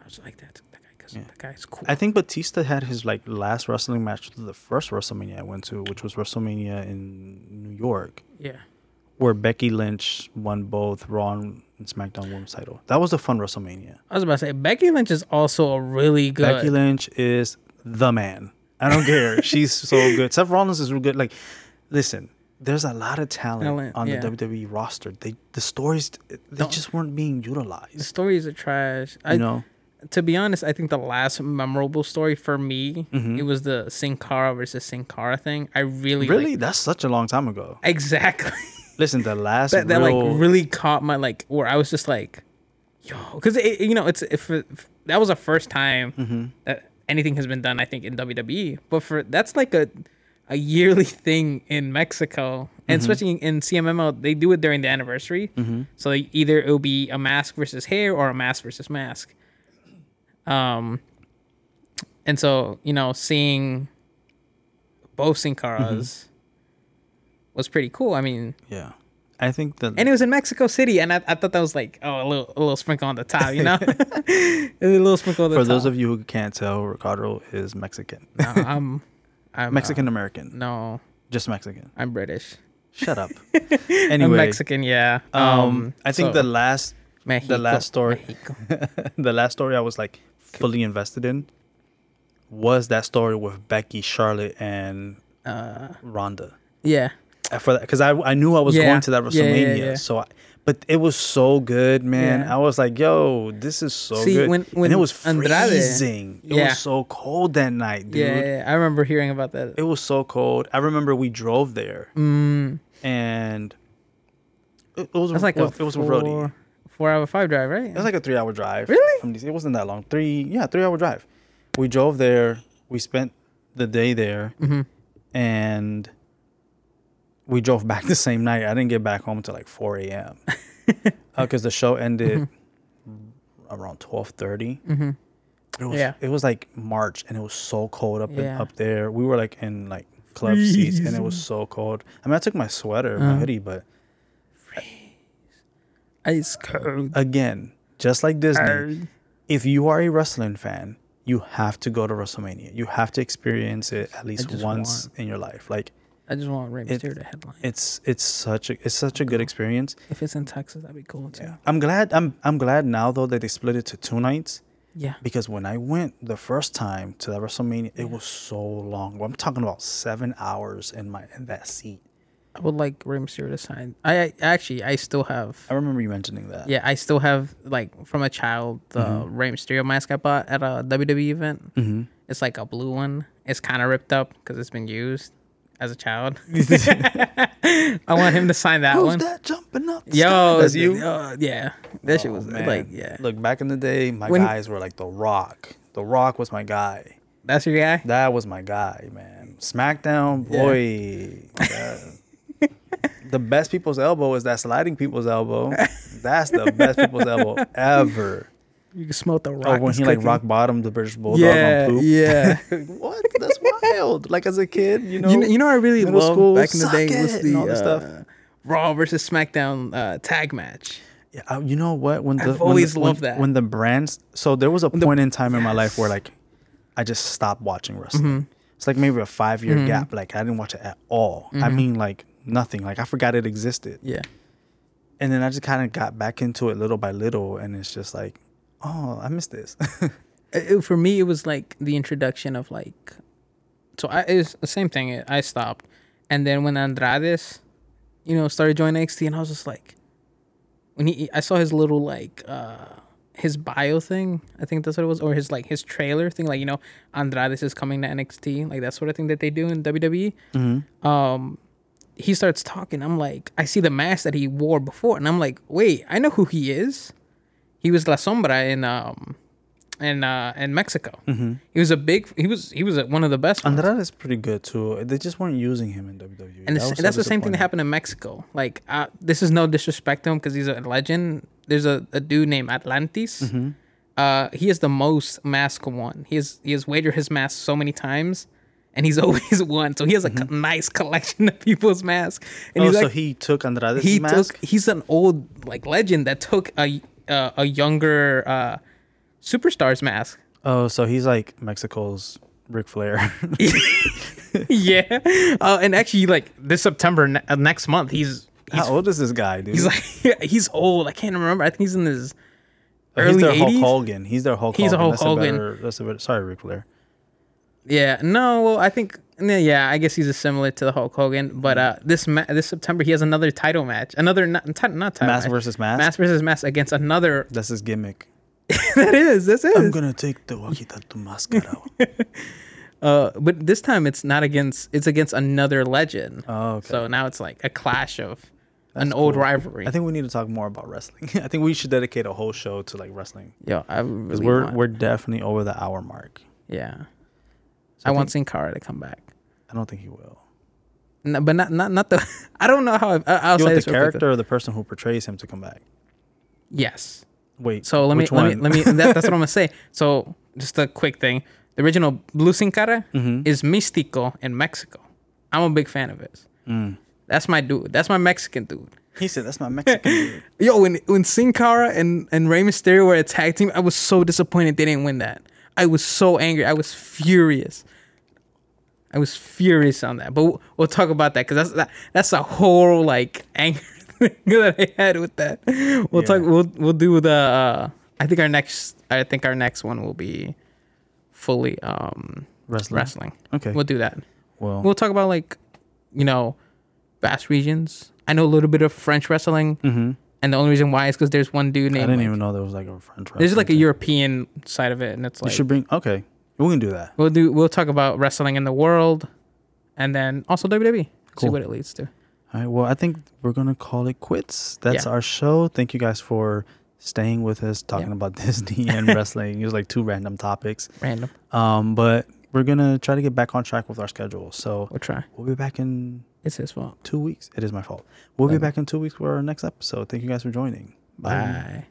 I was like, that that guy, cause Yeah. that guy's cool. I think Batista had his like last wrestling match to the first WrestleMania I went to, which was WrestleMania in New York, yeah, where Becky Lynch won both Raw and SmackDown Women's title. That was a fun WrestleMania. I was about to say Becky Lynch is also a really good. Becky Lynch is the man. I don't care. She's so good. Seth Rollins is real good. Like, listen, there's a lot of talent, Talent, on yeah. the WWE roster. They the stories they Don't- just weren't being utilized. The stories are trash. I, You know, to be honest, I think the last memorable story for me, Mhm. it was the Sin Cara versus Sin Cara thing. I really, really, like- that's such a long time ago. exactly. Listen, the last that, that real, like really caught my like where I was just like, yo, because you know it's if, if that was the first time Mm-hmm. that anything has been done, I think in WWE. But for that's like a a yearly thing in Mexico, and Mm-hmm. especially in CMLL, they do it during the anniversary. So they- either it'll be a mask versus hair or a mask versus mask. Um, and so you know, seeing both Sin Caras Mm-hmm. Was pretty cool. I mean, yeah. I think that and it was in Mexico City, and I, I thought that was like oh a little a little sprinkle on the top, you know, a little sprinkle on the for top. those of you who can't tell, Ricardo is Mexican, no, I'm, I'm Mexican uh, American, no, just Mexican. I'm British. Shut up. I'm Anyway, Mexican, yeah. um, I think so- the last Mexico, last story- the last story I was like fully invested in was that story with Becky, Charlotte, and Uh, Ronda. yeah, Uh, For that, because I I knew I was Yeah. going to that WrestleMania, yeah. so I, but it was so good, man. I was like, yo, this is so See, good. when- when and it was Andrade- freezing. It Yeah. was so cold that night, dude. yeah. I remember hearing about that. It was so cold. I remember we drove there, Mm, and it, it was that's like a it was with Rhodey. four, four hour five drive, right? It was like a three hour drive. Really? It wasn't that long. Three, yeah, three hour drive. We drove there. We spent the day there, Mhm. and we drove back the same night. I didn't get back home until like 4 a.m. because the show ended around 12:30. Mhm. It was Yeah. it was like March, and it was so cold up in, up there. We were like in like club seats, and it was so cold. I mean, I took my sweater, my Uh-huh. hoodie, but Freeze. Ice cold. again, just like Disney, if you are a wrestling fan, you have to go to WrestleMania. You have to experience it at least once in your life. Like I just want Rey Mysterio to headline. it's it's such a it's such a good experience. If it's in Texas, that'd be cool too. Yeah. I'm glad I'm I'm glad now though that they split it to two nights Yeah. because when I went the first time to that WrestleMania, it was so long. I'm talking about seven hours in my in that seat. I would like Rey Mysterio to sign. I, I actually I still have. I remember you mentioning that. Yeah, I still have like from a child the Mm-hmm. Rey Mysterio mask I bought at a WWE event. hmm It's like a blue one. It's kind of ripped up because it's been used as a child. I want him to sign that one. Who's one. that jumping up? the Yo, sky? that's dude, you. yo, oh, yeah, that shit Oh, was man. like, yeah, Look, back in the day, my When- guys were like The Rock. The Rock was my guy. that's your guy. That was my guy, man. SmackDown, boy. that- the best people's elbow is that sliding people's elbow. That's the best people's elbow ever. You can smell the rock. Or when he like rock bottomed the British Bulldog Yeah, on poop. yeah. what? That's wild. Like as a kid, you know. you know, you know, I really loved school, back in the day was the and all this uh, stuff. Raw versus SmackDown uh, tag match. Yeah, uh, you know what? When the I've when always the, when- loved that. When the brands, so there was a the- point in time in my life where like I just stopped watching wrestling. Mm-hmm. It's like maybe a five year gap. Like I didn't watch it at all. I mean, like nothing. Like I forgot it existed. Yeah, And then I just kind of got back into it little by little, and it's just like, oh, I missed this. It- for me, it was like the introduction of like, so I it's the same thing. I stopped, and then when Andrades, you know, started joining NXT, and I was just like, when he, I saw his little like, uh his bio thing. I think that's what it was, or his like his trailer thing. Like you know, Andrades is coming to NXT, like that sort of thing that they do in WWE. Um, he starts talking. I'm like, I see the mask that he wore before, and I'm like, wait, I know who he is. He was La Sombra in um in uh in Mexico. Mm-hmm. He was a big. He was he was one of the best. ones. Andrade is pretty good too. They just weren't using him in WWE. And That that's the same thing that happened in Mexico. Like, uh, this is no disrespect to him because he's a legend. There's a, a dude named Atlantis. Mm-hmm. Uh, he is the most mask one. He has he has wagered his mask so many times, and he's always won. So he has a co- nice collection of people's masks. And Mm-hmm. Oh, he's so he took Andrade's he mask. took he's an old like legend that took a uh, a younger uh, superstar's mask. oh, so he's like Mexico's Ric Flair. yeah, uh, and actually, like this September ne- uh, next month, he's he's How old is this guy, dude? He's like he's old. I can't remember. I think he's in his Oh, he's early their Hulk Hogan. He's their Hulk He's a Hogan. Hulk that's Hogan. A better, that's a better, sorry, Ric Flair. Yeah, no, well, I think yeah, I guess he's a similar to the Hulk Hogan, but uh, this ma- this September he has another title match, another not not title Mask match. versus mask. mask versus mask against another. That's his gimmick. that is, this is. I'm gonna take the Wakita to Mascara. Uh, but this time it's not against. It's against another legend. oh, okay. So now it's like a clash of That's an old cool. rivalry. I think we need to talk more about wrestling. I think we should dedicate a whole show to like wrestling Yo, I really we're want, we're definitely over the hour mark. yeah. So I want Sin Cara to come back. I don't think he will. No, but not not not the. I don't know how. I, I'll You say want the character or the person who portrays him to come back? Yes. Wait. So let me which let me let me. That, that's what I'm gonna say. So just a quick thing. The original Blue Sin Cara Mhm. is Místico in Mexico. I'm a big fan of his. Mm. That's my dude. That's my Mexican dude. He said that's my Mexican dude. Yo, when when Sin Cara and and Rey Mysterio were a tag team, I was so disappointed they didn't win that. I was so angry. I was furious. I was furious on that. But we'll, talk about that because that's that, that's a whole like anger thing that I had with that. We'll talk. We'll we'll do the. Uh, I think our next. I think our next one will be fully um Wrestling. wrestling. Okay. We'll do that. well, We'll talk about like, you know, Basque regions. I know a little bit of French wrestling. hmm And the only reason why is because there's one dude named. I didn't like- even know there was like a French. Wrestling. There's like a European side of it, and it's like You should bring. Okay, we can do that. we'll do. We'll talk about wrestling in the world, and then also WWE. See what it leads to. All right. Well, I think we're gonna call it quits. That's Yeah. our show. Thank you guys for staying with us, talking Yeah. about Disney and wrestling. It was like two random topics. Random. Um, but we're gonna try to get back on track with our schedule. So We'll try. we'll be back in It's his fault. two weeks. It is my fault. We'll be Bye. back in two weeks for our next episode. Thank you guys for joining. Bye.